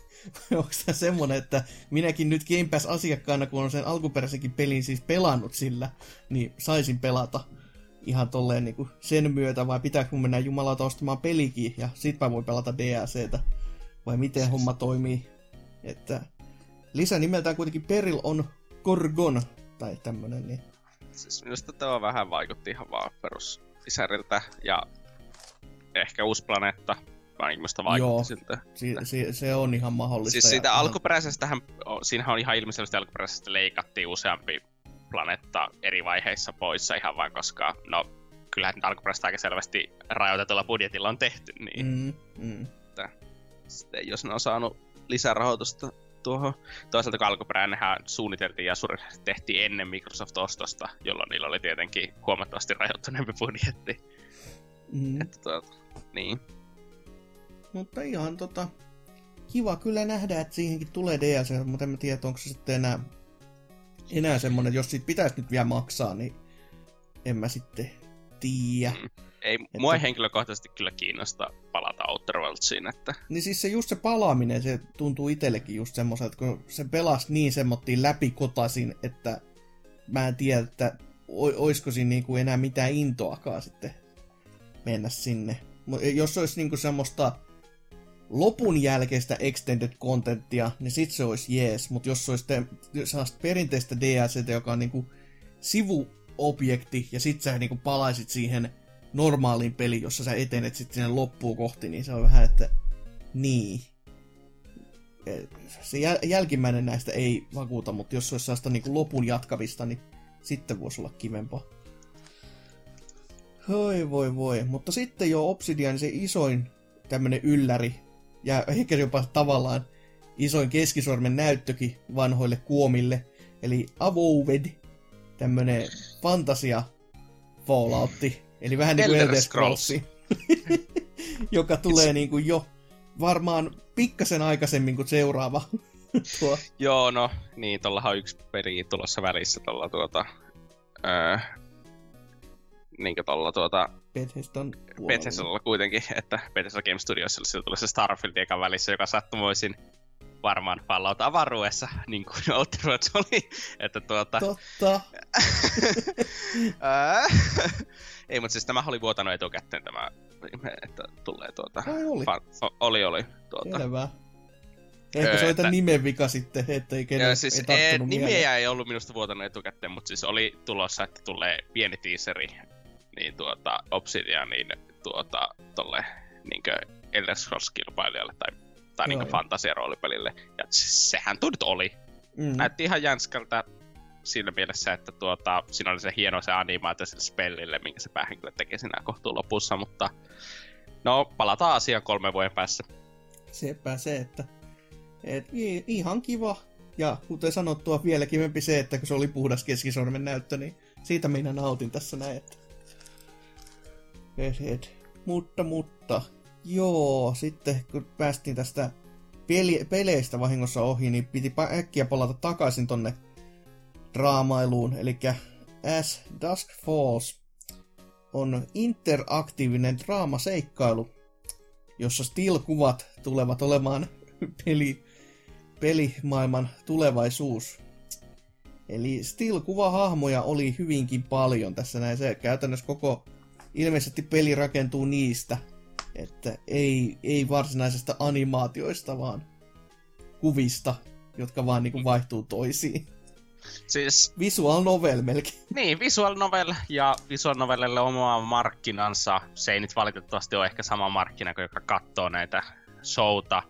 onko tämä semmoinen, että minäkin nyt Game Pass-asiakkaana, kun on sen alkuperäisenkin pelin siis pelannut sillä, niin saisin pelata ihan tolleen niin kuin sen myötä, vai pitääkö mun mennä jumalauta ostamaan pelikin, ja sit mä voin pelata DLCtä, vai miten homma toimii. Että lisä nimeltään kuitenkin Peril on Gorgon, tai tämmönen, niin... Siis minusta tämä vähän vaikutti ihan vaan perus lisäriltä, ja ehkä uusi planeetta, ainakin Joo, siltä. Si- si- se on ihan mahdollista. Siis siitä ja alkuperäisestähän, siinähän on ihan ilmeisesti alkuperäisestä leikattiin useampi planeetta eri vaiheissa poissa ihan vaan, koska no kyllähän alkuperäistä aika selvästi rajoitetulla budjetilla on tehty, niin mm, mm. Että, sitten jos ne on saanut lisärahoitusta tuohon. Toisaalta kun alkuperäinenhän suunniteltiin ja tehtiin ennen Microsoft-ostosta, jolloin niillä oli tietenkin huomattavasti rajoittuneempi budjetti. Mm. Että tuota, niin. Mutta ihan tota, kiva kyllä nähdä, että siihenkin tulee DLC, mutta en mä tiedä, onko se sitten enää, enää semmonen, jos siitä pitäisi nyt vielä maksaa, niin en mä sitten tiedä. Mm. ei, että... mua ei henkilökohtaisesti kyllä kiinnosta palata Outer Worldsiin, että... Niin siis se just se palaaminen, se tuntuu itsellekin just semmoiselta, kun se pelasi niin läpi läpikotasin, että mä en tiedä, että oisko siinä niinku enää mitään intoakaan sitten mennä sinne. Jos olisi niinku semmoista lopun jälkeistä extended contenttia, niin sit se olisi jees, mutta jos se olisi te, sellaista perinteistä DLCtä, joka on niinku sivuobjekti, ja sit sä niinku palaisit siihen normaaliin peliin, jossa sä etenet sitten sinne loppuun kohti, niin se on vähän, että niin. Se jäl- jälkimmäinen näistä ei vakuuta, mutta jos se olisi sellaista niin lopun jatkavista, niin sitten voisi olla kivempaa. Hoi voi voi. Mutta sitten jo Obsidian se isoin tämmönen ylläri, ja ehkä jopa tavallaan isoin keskisormen näyttökin vanhoille kuomille, eli Avowed, tämmönen fantasia Falloutti, Eli vähän niin kuin Elder Scrolls. joka tulee niin kuin jo varmaan pikkasen aikaisemmin kuin seuraava. Tuo. Joo, no niin, tuollahan on yksi peli tulossa välissä tuolla tuota... Öö, niinkö tuolla tuota... Bethesdan Bethesdalla kuitenkin, että Bethesda Game Studiosilla tulee se Starfield eka välissä, joka sattumoisin varmaan Fallout avaruudessa, niin kuin Outer Worlds oli. Että tuota... Totta. Ei, mutta siis tämä oli vuotanut etukäteen tämä, että tulee tuota... Ai oli. Fa- oli, oli. Tuota. Selvä. Ehkä se oli tämän nimen vika sitten, ettei kenen ja siis, ei e, Nimeä ei ollut minusta vuotanut etukäteen, mutta siis oli tulossa, että tulee pieni teaseri niin tuota, Obsidianin tuota, tolle niinkö Elder Scrolls-kilpailijalle tai, tai niinkö fantasiaroolipelille. Ja sehän nyt oli. Mm. Näytti ihan jänskältä siinä mielessä, että tuota, siinä oli se hieno se animaatio sille spellille, minkä se päähenkilö teki siinä kohtuun lopussa, mutta no, palataan asiaan kolme vuoden päässä. Sepä se, että et, ihan kiva. Ja kuten sanottua, vielä kivempi se, että kun se oli puhdas keskisormen näyttö, niin siitä minä nautin tässä näin. Että... Et, et. Mutta, mutta, joo, sitten kun päästiin tästä peli- peleistä vahingossa ohi, niin piti äkkiä palata takaisin tonne draamailuun, eli As Dusk Falls on interaktiivinen draamaseikkailu, jossa still-kuvat tulevat olemaan peli, pelimaailman tulevaisuus. Eli still-kuvahahmoja oli hyvinkin paljon tässä näin. Se käytännössä koko ilmeisesti peli rakentuu niistä, että ei, ei varsinaisesta animaatioista, vaan kuvista, jotka vaan niinku vaihtuu toisiin. Siis... Visual novel melkein. Niin, visual novel ja visual novelille oma markkinansa. Se ei nyt valitettavasti ole ehkä sama markkina kuin joka katsoo näitä showta,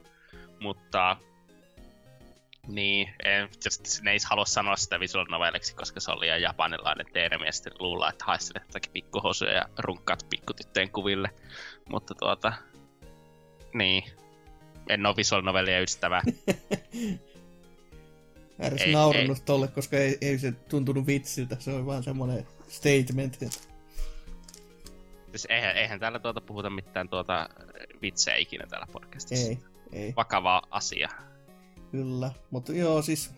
mutta niin, en, just, ne ei halua sanoa sitä visual noveliksi, koska se oli liian japanilainen termi, ja sitten luulla, että haistelet jotakin pikkuhosuja ja runkkaat pikkutyttöjen kuville. Mutta tuota, niin, en ole visual novelia ystävä. Ääres ei, naurannut ei. tolle, koska ei, ei se tuntunut vitsiltä, se oli vaan semmoinen statement. Siis eihän, eihän täällä tuota puhuta mitään tuota vitsejä ikinä täällä podcastissa. Ei, ei. Vakava asia. Kyllä, mutta joo siis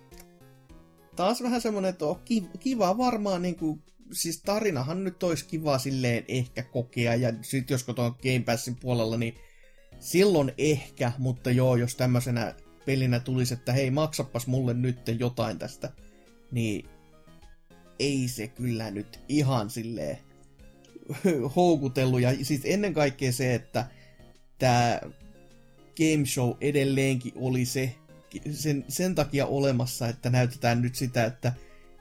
taas vähän semmonen, että on kiva varmaan niinku, siis tarinahan nyt olisi kiva silleen ehkä kokea, ja sit jos tuon Game Passin puolella, niin silloin ehkä, mutta joo, jos tämmöisenä pelinä tulisi, että hei, maksapas mulle nyt jotain tästä, niin ei se kyllä nyt ihan silleen houkutellut. Ja siis ennen kaikkea se, että tämä game show edelleenkin oli se, sen, sen takia olemassa, että näytetään nyt sitä, että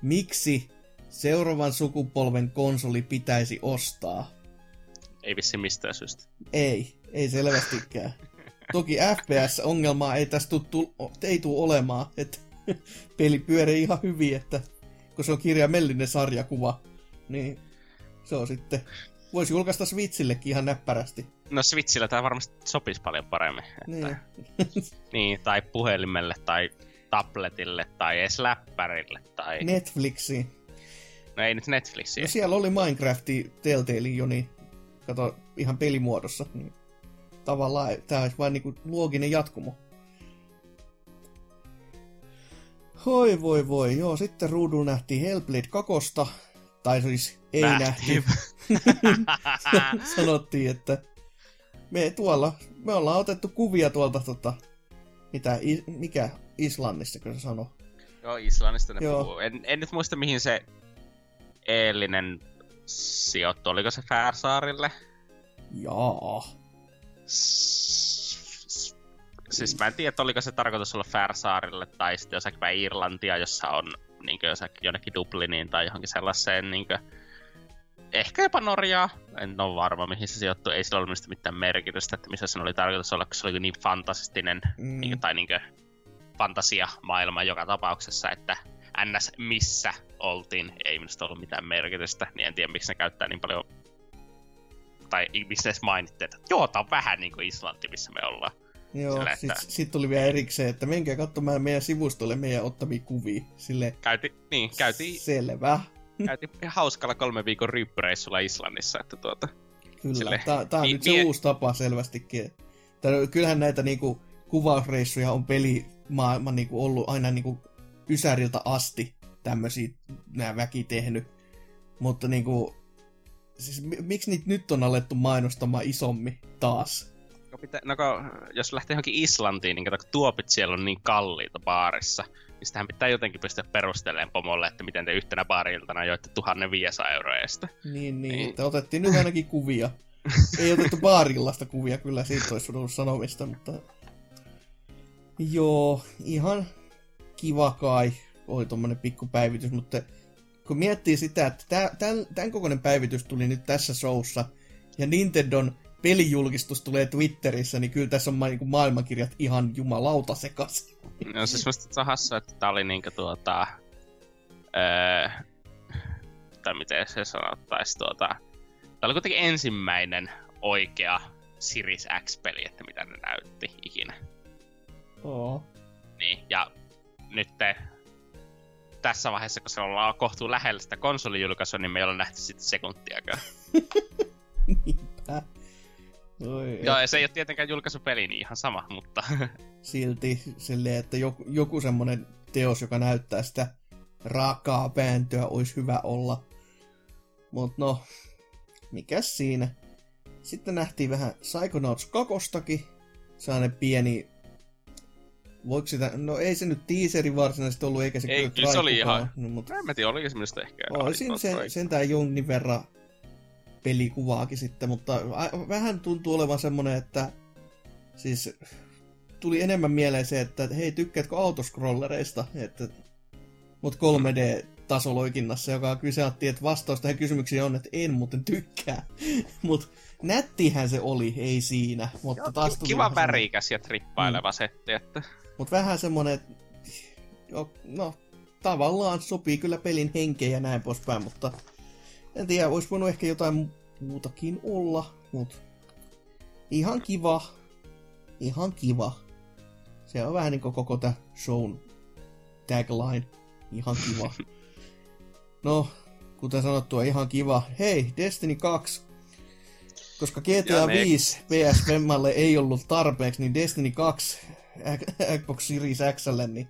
miksi seuraavan sukupolven konsoli pitäisi ostaa. Ei vissi mistään syystä. Ei, ei selvästikään. Toki FPS-ongelmaa ei tästä tu, ei tule olemaan, että peli pyörii ihan hyvin, että kun se on kirjaimellinen sarjakuva, niin se on sitten... Voisi julkaista Switchillekin ihan näppärästi. No Switchillä tämä varmasti sopisi paljon paremmin. Että... Niin. niin, tai puhelimelle, tai tabletille, tai edes läppärille, tai... Netflixiin. No ei nyt Netflixiin. No siellä oli Minecrafti Telltale jo, niin kato ihan pelimuodossa. Niin tavallaan tämä olisi vain niinku looginen jatkumo. Hoi voi voi, joo, sitten ruudulla nähtiin Hellblade 2 tai siis ei nähty. Sanottiin, että me tuolla, me ollaan otettu kuvia tuolta, tota, mitä, i, mikä Islannista, kun se sanoo. Joo, Islannista ne Joo. puhuu. En, en nyt muista, mihin se eellinen sijoittu. Oliko se Färsaarille? Joo. Siis mä en tiedä, oliko se tarkoitus olla Färsaarille tai sitten jossakin päin Irlantia, jossa on niin jossakin jonnekin Dubliniin tai johonkin sellaiseen niin kuin, ehkä jopa Norjaa. En ole varma, mihin se sijoittuu. Ei sillä ollut mitään merkitystä, että missä sen oli tarkoitus olla, koska se oli niin fantasistinen mm. niin, tai niin fantasia-maailma joka tapauksessa, että ns. missä oltiin, ei minusta ollut mitään merkitystä, niin en tiedä miksi ne käyttää niin paljon, tai mistä edes mainitte, että joo, tää on vähän niin kuin Islanti, missä me ollaan. Joo, Sille, että... sitten sit tuli vielä erikseen, että menkää katsomaan meidän sivustolle meidän ottamia kuvia. Sille... Käytiin, niin, käytiin... Selvä. Käytiin hauskalla kolme viikon ryyppyreissulla Islannissa, että tuota... Kyllä, Sille... tää, tää on mi- nyt se mi- uusi tapa selvästikin. Tää, kyllähän näitä niinku kuvausreissuja on pelimaailman niinku ollut aina niinku Ysäriltä asti tämmöisiä nämä väki tehnyt. Mutta niinku, siis miksi niitä nyt on alettu mainostamaan isommin taas? No, pitä, no jos lähtee johonkin Islantiin, niin kato, tuopit siellä on niin kalliita baarissa, niin sitähän pitää jotenkin pystyä perustelemaan pomolle, että miten te yhtenä baariltana joitte 1500 euroa estä. Niin, niin, niin. että otettiin nyt ainakin kuvia. Ei otettu baarillasta kuvia, kyllä siitä olisi ollut sanomista, mutta... Joo, ihan kiva kai oli tuommoinen pikku päivitys, mutta kun miettii sitä, että tämän, tämän kokoinen päivitys tuli nyt tässä showssa, ja Nintendon pelijulkistus tulee Twitterissä, niin kyllä tässä on ma- niin maailmankirjat ihan jumalauta sekas. No siis musta hassu, että tää oli niinku tuota... Öö, tai miten se sanottaisi tuota... Tää oli kuitenkin ensimmäinen oikea Series X-peli, että mitä ne näytti ikinä. Oo. Niin, ja nyt te, tässä vaiheessa, kun se ollaan kohtuu lähellä sitä konsolijulkaisua, niin me ei ole nähty sitten sekuntiakaan. Niinpä. Oi, Joo, et... se ei ole tietenkään julkaisupeli, niin ihan sama, mutta... Silti silleen, että joku, joku semmonen teos, joka näyttää sitä raakaa pääntöä, olisi hyvä olla. Mut no, mikäs siinä? Sitten nähtiin vähän Psychonauts 2. Sellainen pieni Voiko sitä, no ei se nyt teaseri varsinaisesti ollut, eikä se ei, kyllä se oli ihan, no, mutta... en mä tiedä, oliko semmoista ehkä. Olisin se, sentään jonkin verran pelikuvaakin sitten, mutta vähän tuntuu olevan semmonen, että siis tuli enemmän mieleen se, että hei, tykkäätkö autoscrollereista, että, mutta 3D-tasoloikinnassa, joka kyseli, että vastaus tähän kysymykseen on, että en muuten tykkää. mutta nättihän se oli, ei siinä. Mutta Joo, taas kiva värikäs ja trippaileva mm. setti, että... Mutta vähän semmonen, no tavallaan sopii kyllä pelin henkeen ja näin poispäin, mutta en tiedä, olisi voinut ehkä jotain muutakin olla, mutta ihan kiva, ihan kiva. Se on vähän niin kuin koko tämä shown tagline, ihan kiva. No, kuten sanottua, ihan kiva. Hei, Destiny 2. Koska GTA 5 PS Femmalle ei ollut tarpeeksi, niin Destiny 2 Xbox Series Xlle, niin,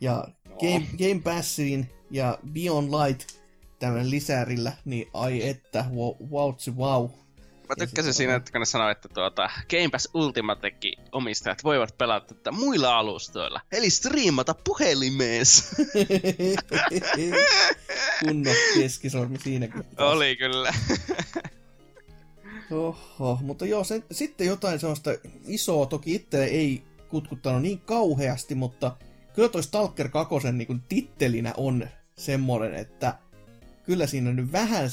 ja Game, Game Passiin ja Beyond Light tämän lisärillä, niin ai että, wow, wow, wow. Mä tykkäsin siinä, että kun ne sanoi, että tuota, Game Pass Ultimatekin omistajat voivat pelata tätä muilla alustoilla, eli striimata puhelimees. Kunno keskisormi siinäkin. Oli kyllä. Oho, mutta joo, se, sitten jotain sellaista isoa, toki itse ei kutkuttanut niin kauheasti, mutta kyllä toi Stalker 2 niin tittelinä on semmoinen, että kyllä siinä nyt vähän,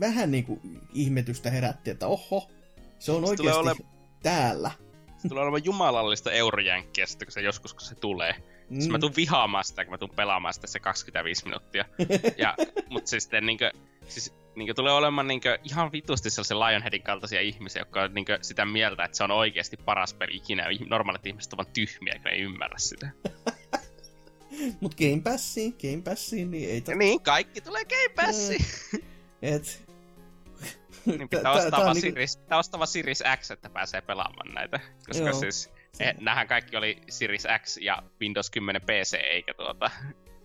vähän niin kuin ihmetystä herätti, että oho, se on se oikeasti ole... täällä. Se tulee olemaan jumalallista eurojänkkiä sitten, kun se joskus kun se tulee. Mm. Siis mä tuun vihaamaan sitä, kun mä tuun pelaamaan sitä se 25 minuuttia. ja, mut siis sitten niinkö, siis niinkö tulee olemaan niinkö ihan vitusti sellaisia Lionheadin kaltaisia ihmisiä, jotka on niinkö sitä mieltä, että se on oikeasti paras peli ikinä. Normaalit ihmiset ovat tyhmiä, kun ei ymmärrä sitä. Mut Game Passiin, Game Passiin, niin ei... To... Niin, kaikki tulee Game Passiin. Et... niin pitää ostaa, vaan niinku... Series, pitää ostaa Series X, että pääsee pelaamaan näitä. Koska Joo. siis, eh, nämähän kaikki oli Series X ja Windows 10 PC, eikä tuota,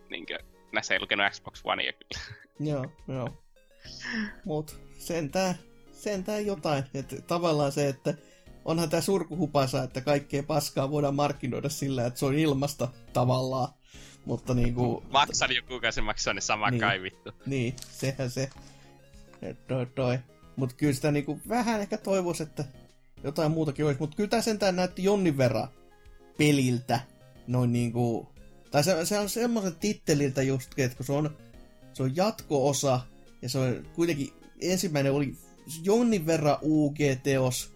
niinkö, näissä ei lukenut Xbox One kyllä. Joo, joo. Mut sentään, sentään jotain. Et tavallaan se, että onhan tämä surkuhupasa, että kaikkea paskaa voidaan markkinoida sillä, että se on ilmasta tavallaan. Mutta niinku... Maksan joku kuukausi maksaa, niin sama Niin. kai vittu. Niin, sehän se. Toi, toi. Mut kyllä sitä niinku vähän ehkä toivois, että jotain muutakin olisi. Mut kyllä tää sentään näytti jonnin verran peliltä. Noin niinku... Tai se, se on semmoisen titteliltä just, että kun se on, se on jatko-osa, ja se on kuitenkin, ensimmäinen oli jonnin verran UG-teos,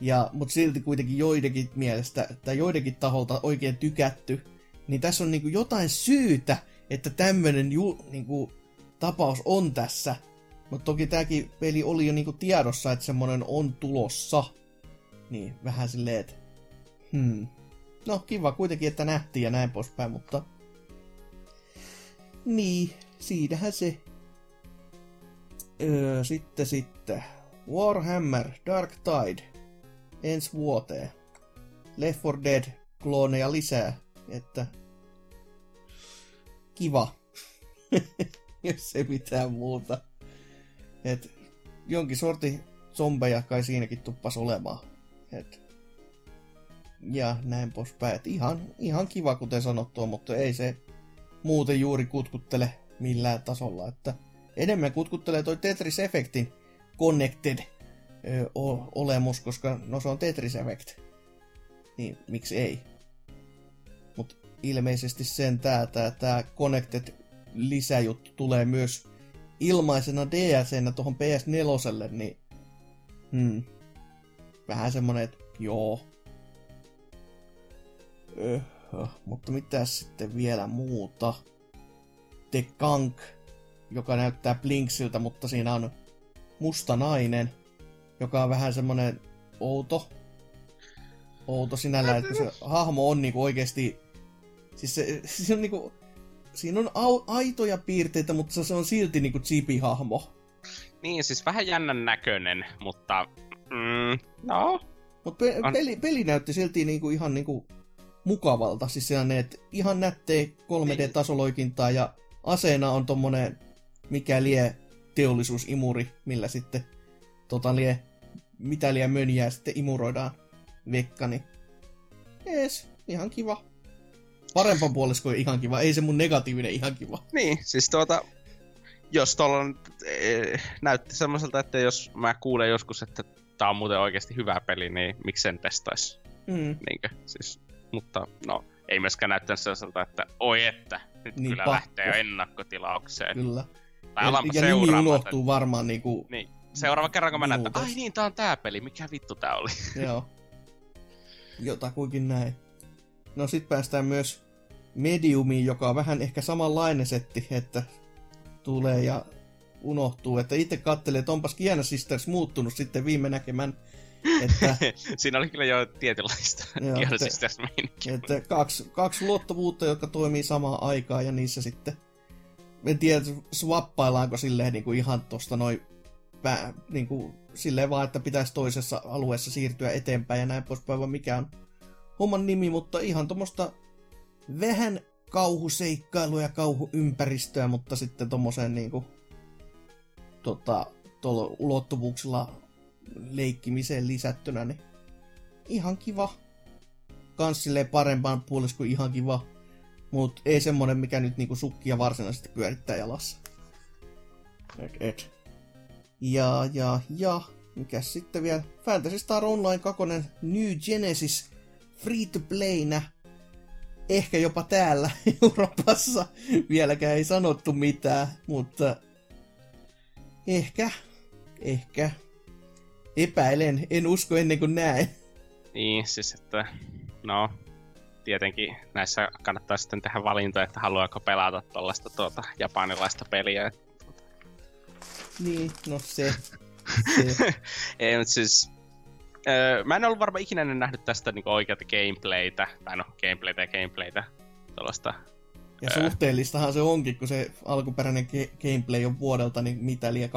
ja, mutta silti kuitenkin joidenkin mielestä, tai joidenkin taholta oikein tykätty, niin tässä on niinku jotain syytä, että tämmöinen ju, niinku, tapaus on tässä. Mutta toki tämäkin peli oli jo niinku tiedossa, että semmonen on tulossa. Niin, vähän silleen, että... Hmm. No, kiva kuitenkin, että nähtiin ja näin poispäin, mutta... Niin, siinähän se. Öö, sitten sitten. Warhammer Dark Tide. Ensi vuoteen. Left 4 Dead klooneja lisää, että kiva. Jos ei mitään muuta. Et jonkin sorti zombeja kai siinäkin tuppas olemaan. Et ja näin poispäin. Et ihan, ihan kiva, kuten sanottua, mutta ei se muuten juuri kutkuttele millään tasolla. Että enemmän kutkuttelee toi Tetris Effectin Connected ö, olemus, koska no se on Tetris Effect. Niin miksi ei? Ilmeisesti sen tää, tää, tää Connected lisäjuttu tulee myös ilmaisena DLCnä tuohon PS4, niin hmm, vähän semmonen, että joo. Öh, mutta mitä sitten vielä muuta? The Kank, joka näyttää Blinksiltä, mutta siinä on musta nainen, joka on vähän semmonen outo. Outo sinällään, että se hahmo on niinku oikeesti... Siis se, siis se on niinku... Siinä on au, aitoja piirteitä, mutta se- on silti niinku chibi-hahmo. Niin, siis vähän jännän näköinen, mutta... Mm, no, Mutta pe- On. peli, peli näytti silti niinku ihan niinku mukavalta. Siis sellainen, että ihan nättejä 3D-tasoloikintaa ja aseena on tommonen mikä lie teollisuusimuri, millä sitten tota lie, mitä lie mönjää sitten imuroidaan vekka, niin ees, ihan kiva. Parempan puolisko ihan kiva, ei se mun negatiivinen ihan kiva. Niin, siis tuota, jos tuolla on, eh, näytti semmoiselta, että jos mä kuulen joskus, että tää on muuten oikeasti hyvä peli, niin miksen testais. Mm. Niinkö? Siis, mutta no, ei myöskään näyttänyt sellaiselta, että oi että, nyt Niin, kyllä pakko. lähtee ennakkotilaukseen. Kyllä. Tai Ja, ja nimi unohtuu varmaan niinku, Niin, seuraava kerran kun mä näen, että ai niin, tää on tää peli, mikä vittu tää oli. Joo. Jotakuinkin näin. No sit päästään myös Mediumiin, joka on vähän ehkä samanlainen setti, että tulee ja unohtuu. Että itse kattelee, että onpas Kiana Sisters muuttunut sitten viime näkemän, että, Siinä oli kyllä jo tietynlaista Joo, siis tässä meininkiä. että kaksi, kaksi luottavuutta, jotka toimii samaan aikaan ja niissä sitten en tiedä, swappaillaanko silleen niin kuin ihan tosta noin pää, niin kuin, silleen vaan, että pitäisi toisessa alueessa siirtyä eteenpäin ja näin poispäin, vaan mikä on homman nimi, mutta ihan tuommoista vähän kauhuseikkailua ja kauhuympäristöä, mutta sitten tommoseen niinku tota, tuolla ulottuvuuksilla leikkimiseen lisättynä, niin ihan kiva. Kans silleen parempaan puolesta kuin ihan kiva. Mut ei semmonen, mikä nyt niinku sukkia varsinaisesti pyörittää jalassa. Et, et. Ja, ja, ja. Mikäs sitten vielä? Fantasy Star Online 2 New Genesis free to playnä. Ehkä jopa täällä Euroopassa. Vieläkään ei sanottu mitään, mutta ehkä, ehkä. Epäilen, en usko ennen kuin näen. Niin, siis että no, tietenkin näissä kannattaa sitten tehdä valintoja, että haluaako pelata tuollaista tuota japanilaista peliä. Niin, no se. se. Ei, mutta siis öö, mä en ollut varmaan ikinä ennen nähnyt tästä niinku oikeata gameplaytä, tai no gameplaytä ja gameplaytä, tuollaista. Ja suhteellistahan se onkin, kun se alkuperäinen ge- gameplay on vuodelta, niin mitä liian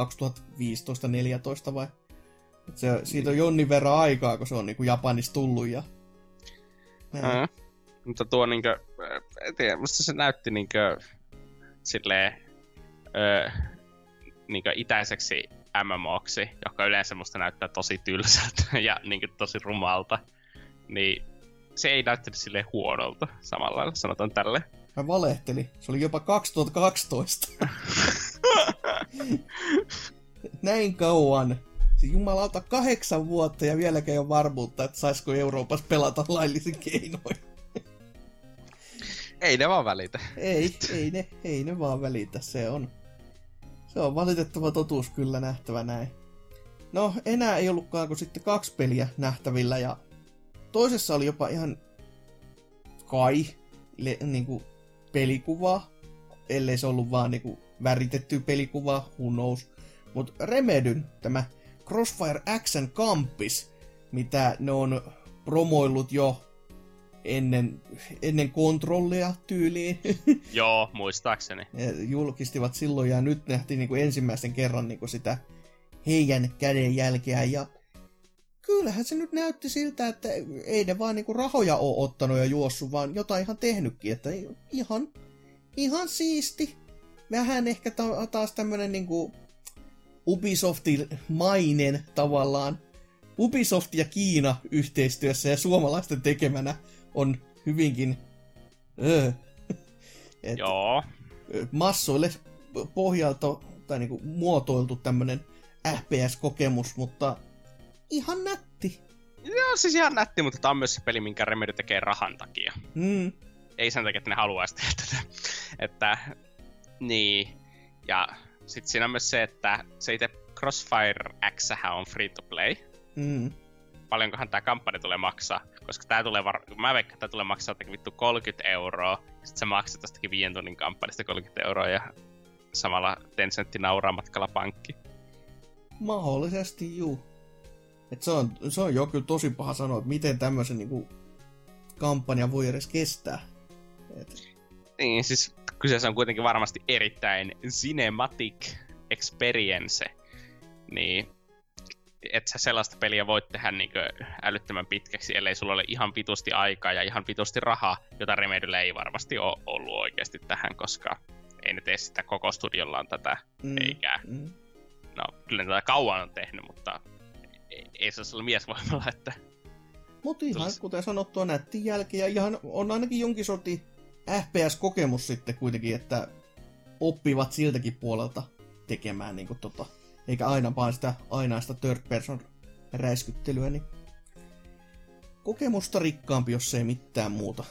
2015-14 vai? Et se, siitä on jonnin verran aikaa, kun se on niinku Japanissa tullut ja... Mm. Mutta tuo niinkö, en tiedä, musta se näytti niinkö silleen, öö, niin itäiseksi MMOksi, joka yleensä musta näyttää tosi tylsältä ja niin tosi rumalta, niin se ei näyttänyt sille huonolta samalla lailla, sanotaan tälle. Mä valehtelin. Se oli jopa 2012. Näin kauan. Se jumalauta kahdeksan vuotta ja vieläkään ei ole varmuutta, että saisiko Euroopassa pelata laillisin keinoin. Ei ne vaan välitä. Ei, ei ne, ei ne vaan välitä. Se on, se on valitettava totuus kyllä nähtävä näin. No, enää ei ollutkaan kuin sitten kaksi peliä nähtävillä ja toisessa oli jopa ihan kai le, niinku, pelikuvaa, ellei se ollut vaan niinku väritetty pelikuva, who knows. Mutta Remedyn tämä Crossfire Action Campis, mitä ne on promoillut jo ennen, ennen kontrollia tyyliin. Joo, muistaakseni. Ja julkistivat silloin ja nyt nähtiin niin kuin ensimmäisen kerran niin kuin sitä heidän kädenjälkeä ja kyllähän se nyt näytti siltä, että ei ne vaan niinku rahoja ole ottanut ja juossut, vaan jotain ihan tehnytkin, että ihan, ihan siisti. Vähän ehkä ta- taas tämmönen niinku Ubisoftin-mainen tavallaan. Ubisoft ja Kiina yhteistyössä ja suomalaisten tekemänä on hyvinkin öö, et, Joo. massoille pohjalta tai niinku muotoiltu tämmönen FPS-kokemus, mutta ihan nätti. Joo, siis ihan nätti, mutta tämä on myös se peli, minkä Remedy tekee rahan takia. Mm. Ei sen takia, että ne haluaisi tehdä tätä. että, niin. Ja sitten siinä on myös se, että se itse Crossfire X on free to play. Mm. Paljonkohan tämä kampanja tulee maksaa? Koska tää tulee var... mä veikkaan, että tää tulee maksaa jotenkin vittu 30 euroa. Sitten sä maksat tästäkin viien tunnin kampanjasta 30 euroa ja samalla Tencentti nauraa matkalla pankki. Mahdollisesti, juu. Et se, on, se on jo kyllä tosi paha sanoa, että miten tämmöisen niin kampanja voi edes kestää. Et... Niin, siis kyseessä on kuitenkin varmasti erittäin cinematic experience. Niin, et sä sellaista peliä voit tehdä niin älyttömän pitkäksi, ellei sulla ole ihan vitusti aikaa ja ihan vitusti rahaa, jota Remedyllä ei varmasti ole ollut oikeasti tähän, koska ei ne tee sitä koko studiollaan tätä, mm, eikä... Mm. No, kyllä ne tätä kauan on tehnyt, mutta ei, ei se ole miesvoimalla, että... Mutta ihan, Tulis... kuten sanottua, nätti jälkeen ja ihan on ainakin jonkin sorti FPS-kokemus sitten kuitenkin, että oppivat siltäkin puolelta tekemään niin kuin tota, eikä aina vaan sitä ainaista third person räiskyttelyä, niin kokemusta rikkaampi, jos ei mitään muuta.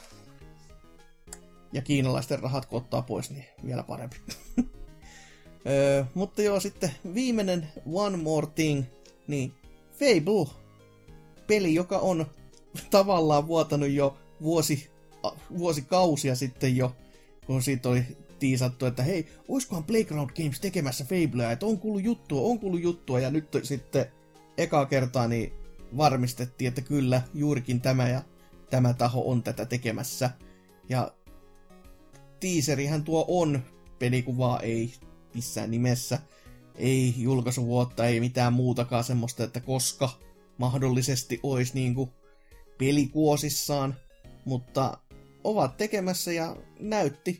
Ja kiinalaisten rahat kun ottaa pois, niin vielä parempi. öö, mutta joo, sitten viimeinen One More Thing, niin Fable. Peli, joka on tavallaan vuotanut jo vuosi, vuosikausia sitten jo, kun siitä oli tiisattu, että hei, oiskohan Playground Games tekemässä Fablea, että on kuullut juttua, on kuullut juttua, ja nyt sitten eka kertaa niin varmistettiin, että kyllä, juurikin tämä ja tämä taho on tätä tekemässä. Ja tiiserihän tuo on, pelikuvaa ei missään nimessä, ei julkaisuvuotta, ei mitään muutakaan semmoista, että koska mahdollisesti olisi niinku pelikuosissaan, mutta ovat tekemässä ja näytti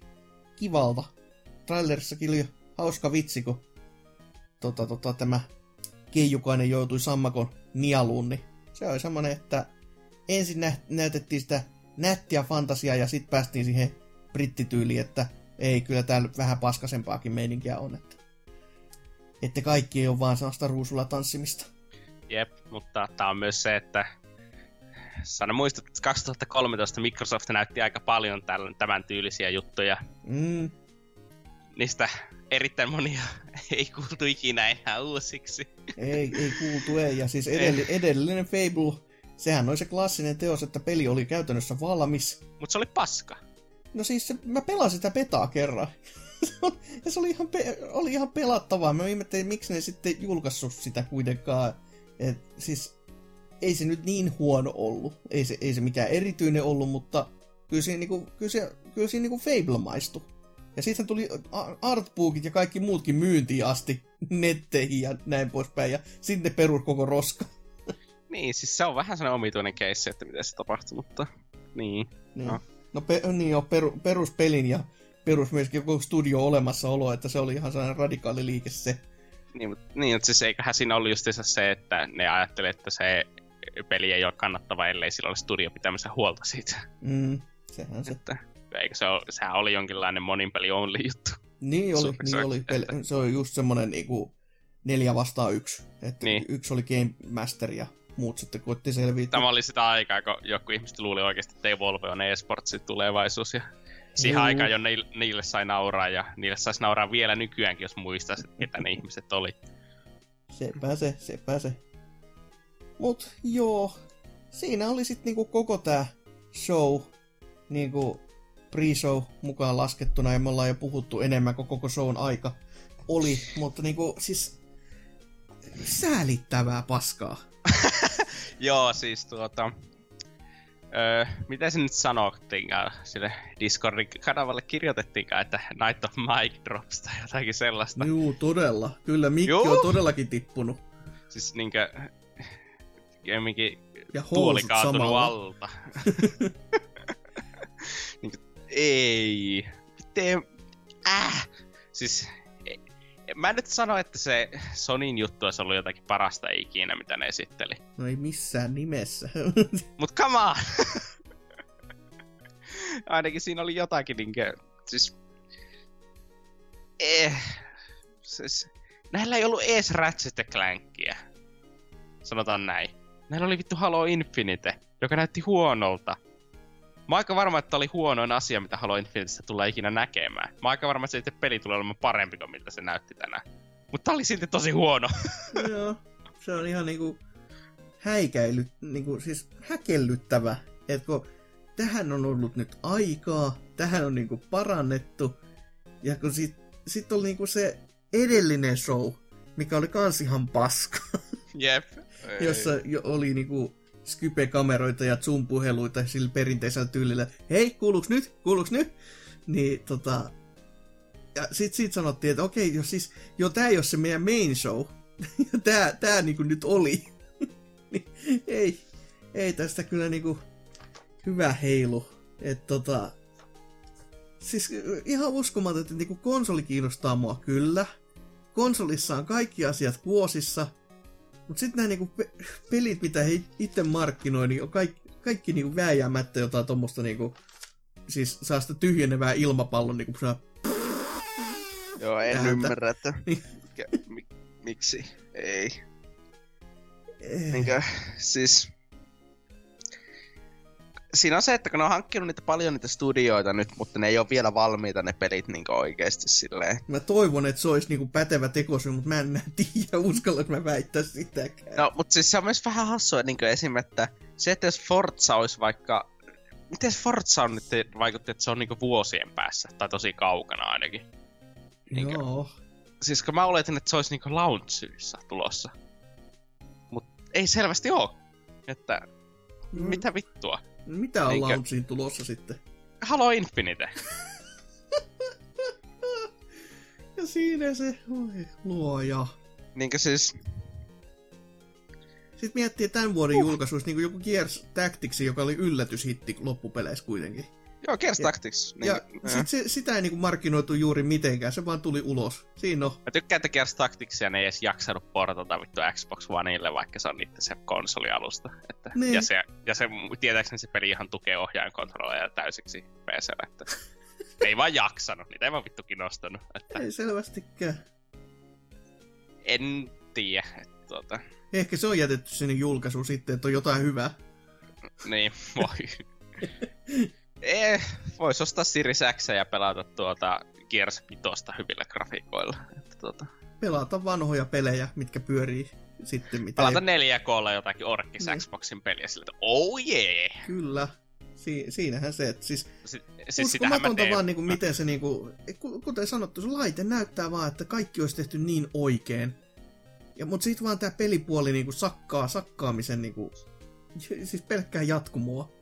kivalta. Trailerissakin oli hauska vitsi, kun tota, tota, tämä keijukainen joutui sammakon nieluun, niin se oli semmonen, että ensin nä- näytettiin sitä nättiä fantasiaa ja sitten päästiin siihen brittityyliin, että ei, kyllä täällä vähän paskasempaakin meininkiä on, että, että kaikki ei ole vaan sellaista ruusulla tanssimista. Jep, mutta tämä on myös se, että Sano muistat, että 2013 Microsoft näytti aika paljon tämän tyylisiä juttuja. Mm. Niistä erittäin monia ei kuultu ikinä enää uusiksi. Ei, ei kuultu, ei. Ja siis edell- edellinen Fable, sehän oli se klassinen teos, että peli oli käytännössä valmis. Mutta se oli paska. No siis se, mä pelasin sitä betaa kerran. ja se oli ihan, pe- oli ihan pelattavaa. Mä ihmettelin, miksi ne sitten julkaissut sitä kuitenkaan. Et, siis ei se nyt niin huono ollut. Ei se, ei se mikään erityinen ollut, mutta kyllä siinä, niinku, kyllä se, kyllä siinä niinku Fable maistui. Ja sitten tuli artbookit ja kaikki muutkin myyntiin asti netteihin ja näin poispäin. Ja sitten perus koko roska. Niin, siis se on vähän sellainen omituinen keissi, että miten se tapahtui, mutta niin. Niin, no. no pe- niin jo, per, peruspelin ja perus myöskin koko studio olemassaolo, että se oli ihan sellainen radikaali liike se. Niin, mutta, niin, mutta siis eiköhän siinä ollut just se, että ne ajattelee, että se peli ei ole kannattava, ellei sillä ole studio pitämässä huolta siitä. Mm, sehän se. Että, eikö se ole, sehän oli jonkinlainen monin peli only juttu. Niin oli, niin oli. Pel- se oli just semmonen niinku neljä vastaan yksi. Että niin. yksi oli Game Master ja muut sitten koitti selvitä. Tämä oli sitä aikaa, kun joku ihmiset luuli oikeasti, että Evolve on eSportsin tulevaisuus. Ja siihen Juu. aikaan jo niille, niille sai nauraa ja niille saisi nauraa vielä nykyäänkin, jos muistaisi, ketä ne ihmiset oli. Sepä se, sepä se. Mut joo, siinä oli sitten niinku koko tää show niinku pre-show mukaan laskettuna ja me ollaan jo puhuttu enemmän kuin koko shown aika oli, mutta niinku siis säälittävää paskaa. joo, siis tuota, öö, miten se nyt sanottiinkaan sille Discordin kanavalle kirjoitettiinkaan, että Night of Mic Drops tai jotakin sellaista. Joo, todella. Kyllä mikki Juu. on todellakin tippunut. Siis niinkö, jemminkin ja tuoli kaatunut samalla. alta. niinkö, ei. Miten, äh. Siis mä en nyt sano, että se Sonin juttu olisi ollut jotakin parasta ikinä, mitä ne esitteli. No ei missään nimessä. Mut come on! Ainakin siinä oli jotakin niinkö, siis... Eh, siis... Näillä ei ollut ees Ratchet Clankia. Sanotaan näin. Näillä oli vittu Halo Infinite, joka näytti huonolta. Mä oon aika varma, että oli huonoin asia, mitä Halo Infinitestä tulee ikinä näkemään. Mä oon aika varma, että se peli tulee olemaan parempi kuin miltä se näytti tänään. Mutta oli silti tosi huono. Joo, se on ihan niinku häikäily, niinku siis häkellyttävä. Että kun tähän on ollut nyt aikaa, tähän on niinku parannettu. Ja kun sit, sit oli niinku se edellinen show, mikä oli kans ihan paska. Jep. Jossa jo oli niinku Skype-kameroita ja Zoom-puheluita sillä perinteisellä tyylillä. Hei, kuuluuks nyt? Kuuluuks nyt? Niin tota... Ja sit sit sanottiin, että okei, jos siis, joo tää ei ole se meidän main show. tää, tää niinku nyt oli. niin, ei, ei tästä kyllä niinku hyvä heilu. Et tota... Siis ihan uskomaton, että niinku konsoli kiinnostaa mua kyllä. Konsolissa on kaikki asiat kuosissa – mutta sitten nämä niinku pe- pelit, mitä he itse markkinoi, niin on kaikki, kaikki niinku vääjäämättä jotain tuommoista niinku, siis saa sitä tyhjenevää ilmapallon niinku saa... Joo, en ääntä. ymmärrä, että niin. miksi ei. Eh. Niinkö, siis siinä on se, että kun ne on hankkinut niitä paljon niitä studioita nyt, mutta ne ei ole vielä valmiita ne pelit niin oikeasti silleen. Mä toivon, että se olisi niin pätevä tekosyy, mutta mä en tiedä, uskalla, että mä väittää sitäkään. No, mutta siis se on myös vähän hassua niin esim. että se, että jos Forza olisi vaikka... Miten Forza on nyt vaikutti, että se on niin vuosien päässä, tai tosi kaukana ainakin. Niin Joo. Siis kun mä oletin, että se olisi niin launchissa tulossa. Mutta ei selvästi ole. Että mm. mitä vittua. Mitä on Eikä... launchiin tulossa sitten? Halo Infinite. ja siinä se, oi luoja. Niinkö siis... Sitten miettii tämän vuoden uh. julkaisuissa niin joku Gears Tactics, joka oli yllätyshitti loppupeleissä kuitenkin. Joo, Gears Tactics. Niin, ja sit se, sitä ei niinku markkinoitu juuri mitenkään, se vaan tuli ulos. Siinä on. Mä tykkään, että Gears Tacticsia ne ei edes jaksanut portata vittu Xbox Oneille, vaikka se on niitä se konsolialusta. Että, niin. ja, se, ja se, tietääkseni se peli ihan tukee ohjaajan kontrolleja täysiksi PC. Että ei vaan jaksanut, niitä ei vaan vittu kiinnostanut. Että... Ei selvästikään. En tiedä, että tuota... Ehkä se on jätetty sinne julkaisuun sitten, että on jotain hyvää. niin, voi. Eh, vois ostaa Series X ja pelata tuota Gears 5 hyvillä grafiikoilla. Että tuota. Pelata vanhoja pelejä, mitkä pyörii sitten. Mitä pelata ei... 4K jotakin Orkis niin. Xboxin peliä sillä, että oh yeah! Kyllä. Si- siinähän se, että siis, si- siis uskomatonta vaan niin kuin, miten se niin kuin, kuten sanottu, se laite näyttää vaan, että kaikki olisi tehty niin oikein. Ja, mutta sitten vaan tämä pelipuoli niin kuin sakkaa, sakkaamisen niin kuin, siis pelkkää jatkumoa.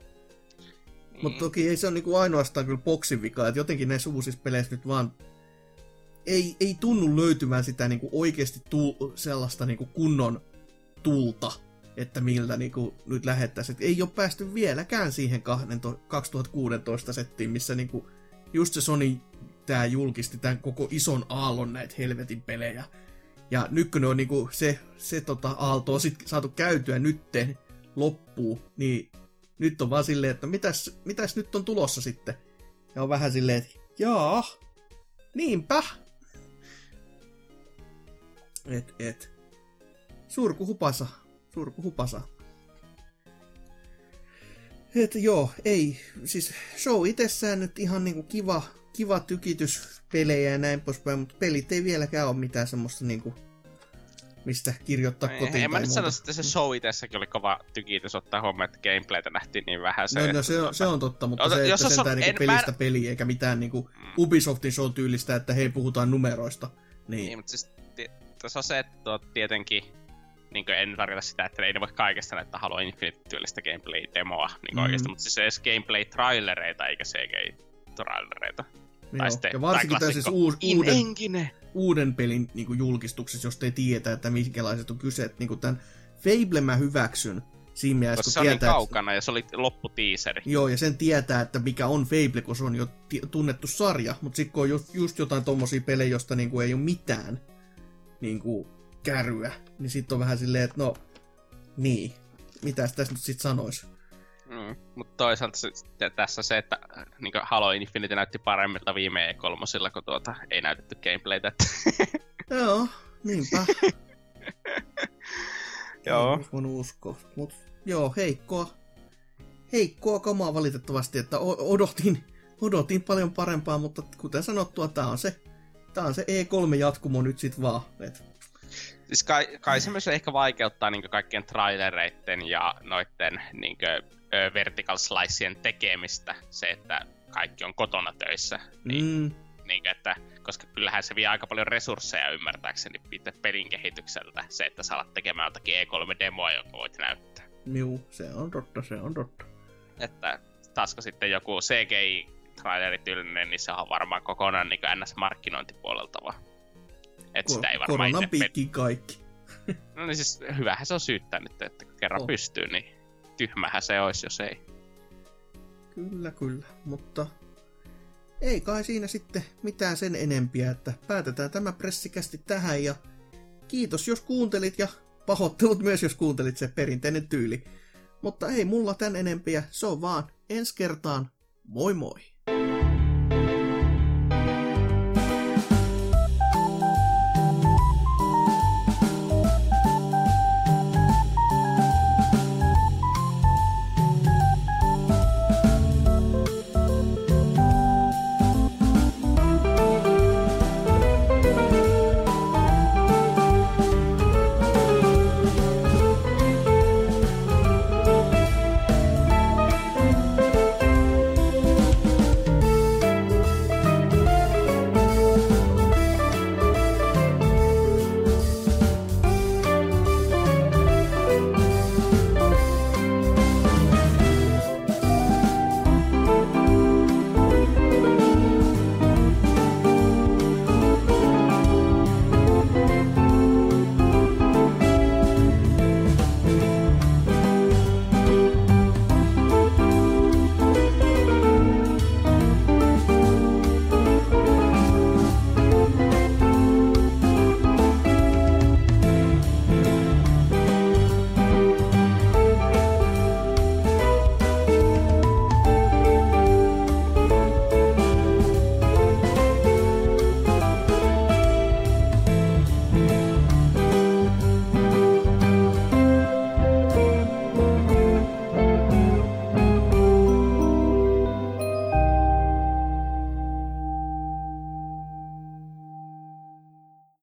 Mutta toki ei se ole niinku ainoastaan kyllä boksin vika, että jotenkin näissä uusissa peleissä nyt vaan ei, ei tunnu löytyvän sitä niinku oikeasti tul, sellaista niinku kunnon tulta, että miltä niinku nyt lähettäisiin. Ei ole päästy vieläkään siihen 2016 settiin, missä niinku just se Sony tää julkisti tämän koko ison aallon näitä helvetin pelejä. Ja ne on niinku se, se tota aalto on sit saatu käytyä nytten loppuu, niin nyt on vaan silleen, että mitäs, mitäs nyt on tulossa sitten? Ja on vähän silleen, että jaa, niinpä. Et, et. Surku hupasa, surku hupasa. Et joo, ei, siis show itsessään nyt ihan niinku kiva, kiva tykitys pelejä ja näin poispäin, mutta pelit ei vieläkään ole mitään semmoista niinku, mistä kirjoittaa Ei, kotiin En mä tai nyt sano, että se show itsessäkin oli kova tykitys ottaa huomioon, että gameplaytä nähtiin niin vähän. Se, No, no se, on, se on totta, mutta Ota- se, jos että sentään niinku pelistä mä- peliä, eikä mitään niinku Ubisoftin show tyylistä, että hei, puhutaan numeroista. Niin, Niin, mutta siis tässä on se, että tietenkin niin en tarkoita sitä, että ei ne voi kaikesta näyttää Halo Infinite-tyylistä gameplay-demoa niin Mm. oikeasti, mutta siis edes gameplay-trailereita eikä CGI-trailereita. joo. sitten- ja varsinkin tai In uuden, Engine! Uuden pelin niinku julkistuksessa, jos ei tiedä, että minkälaiset on kyse. Että niinku tämän Fable mä hyväksyn siinä mielessä, kun se niin tietää, että- kaukana ja se oli lopputiiseri. Joo, ja sen tietää, että mikä on Fable, kun se on jo ti- tunnettu sarja. Mutta sitten kun on just, just jotain tommosia pelejä, josta niinku ei ole mitään niinku käryä, niin sitten on vähän silleen, että no, niin, mitäs tässä nyt sitten sanois? Mm. Mutta toisaalta se, tässä se, että niin Halo Infinite näytti paremmilta viime E3, kun tuota, ei näytetty gameplaytä. Joo, niinpä. Joo. En voinut uskoa. Mut joo, heikkoa. Heikkoa kamaa valitettavasti, että odotin, odotin paljon parempaa, mutta kuten sanottua, tää on se, tää on se E3-jatkumo nyt sit vaan. Et, Siis kai, kai se myös ehkä vaikeuttaa niin kaikkien trailereiden ja noitten niin vertical sliceen tekemistä, se, että kaikki on kotona töissä. Niin, mm, niin että, koska kyllähän se vie aika paljon resursseja ymmärtääkseni itse pelin kehitykseltä, se, että sä alat tekemään jotakin E3-demoa, jonka voit näyttää. juu, se on totta, se on totta. Että taasko sitten joku CGI-trailerityylinen, niin se on varmaan kokonaan niin NS-markkinointipuolelta vaan. Että sitä ei varmaan itse kaikki. No niin siis hyvähän se on syyttää nyt, että kun kerran oh. pystyy, niin tyhmähän se olisi, jos ei. Kyllä, kyllä, mutta ei kai siinä sitten mitään sen enempiä, että päätetään tämä pressikästi tähän ja kiitos jos kuuntelit ja pahoittelut myös jos kuuntelit se perinteinen tyyli. Mutta ei mulla tän enempiä, se on vaan ensi kertaan, moi moi!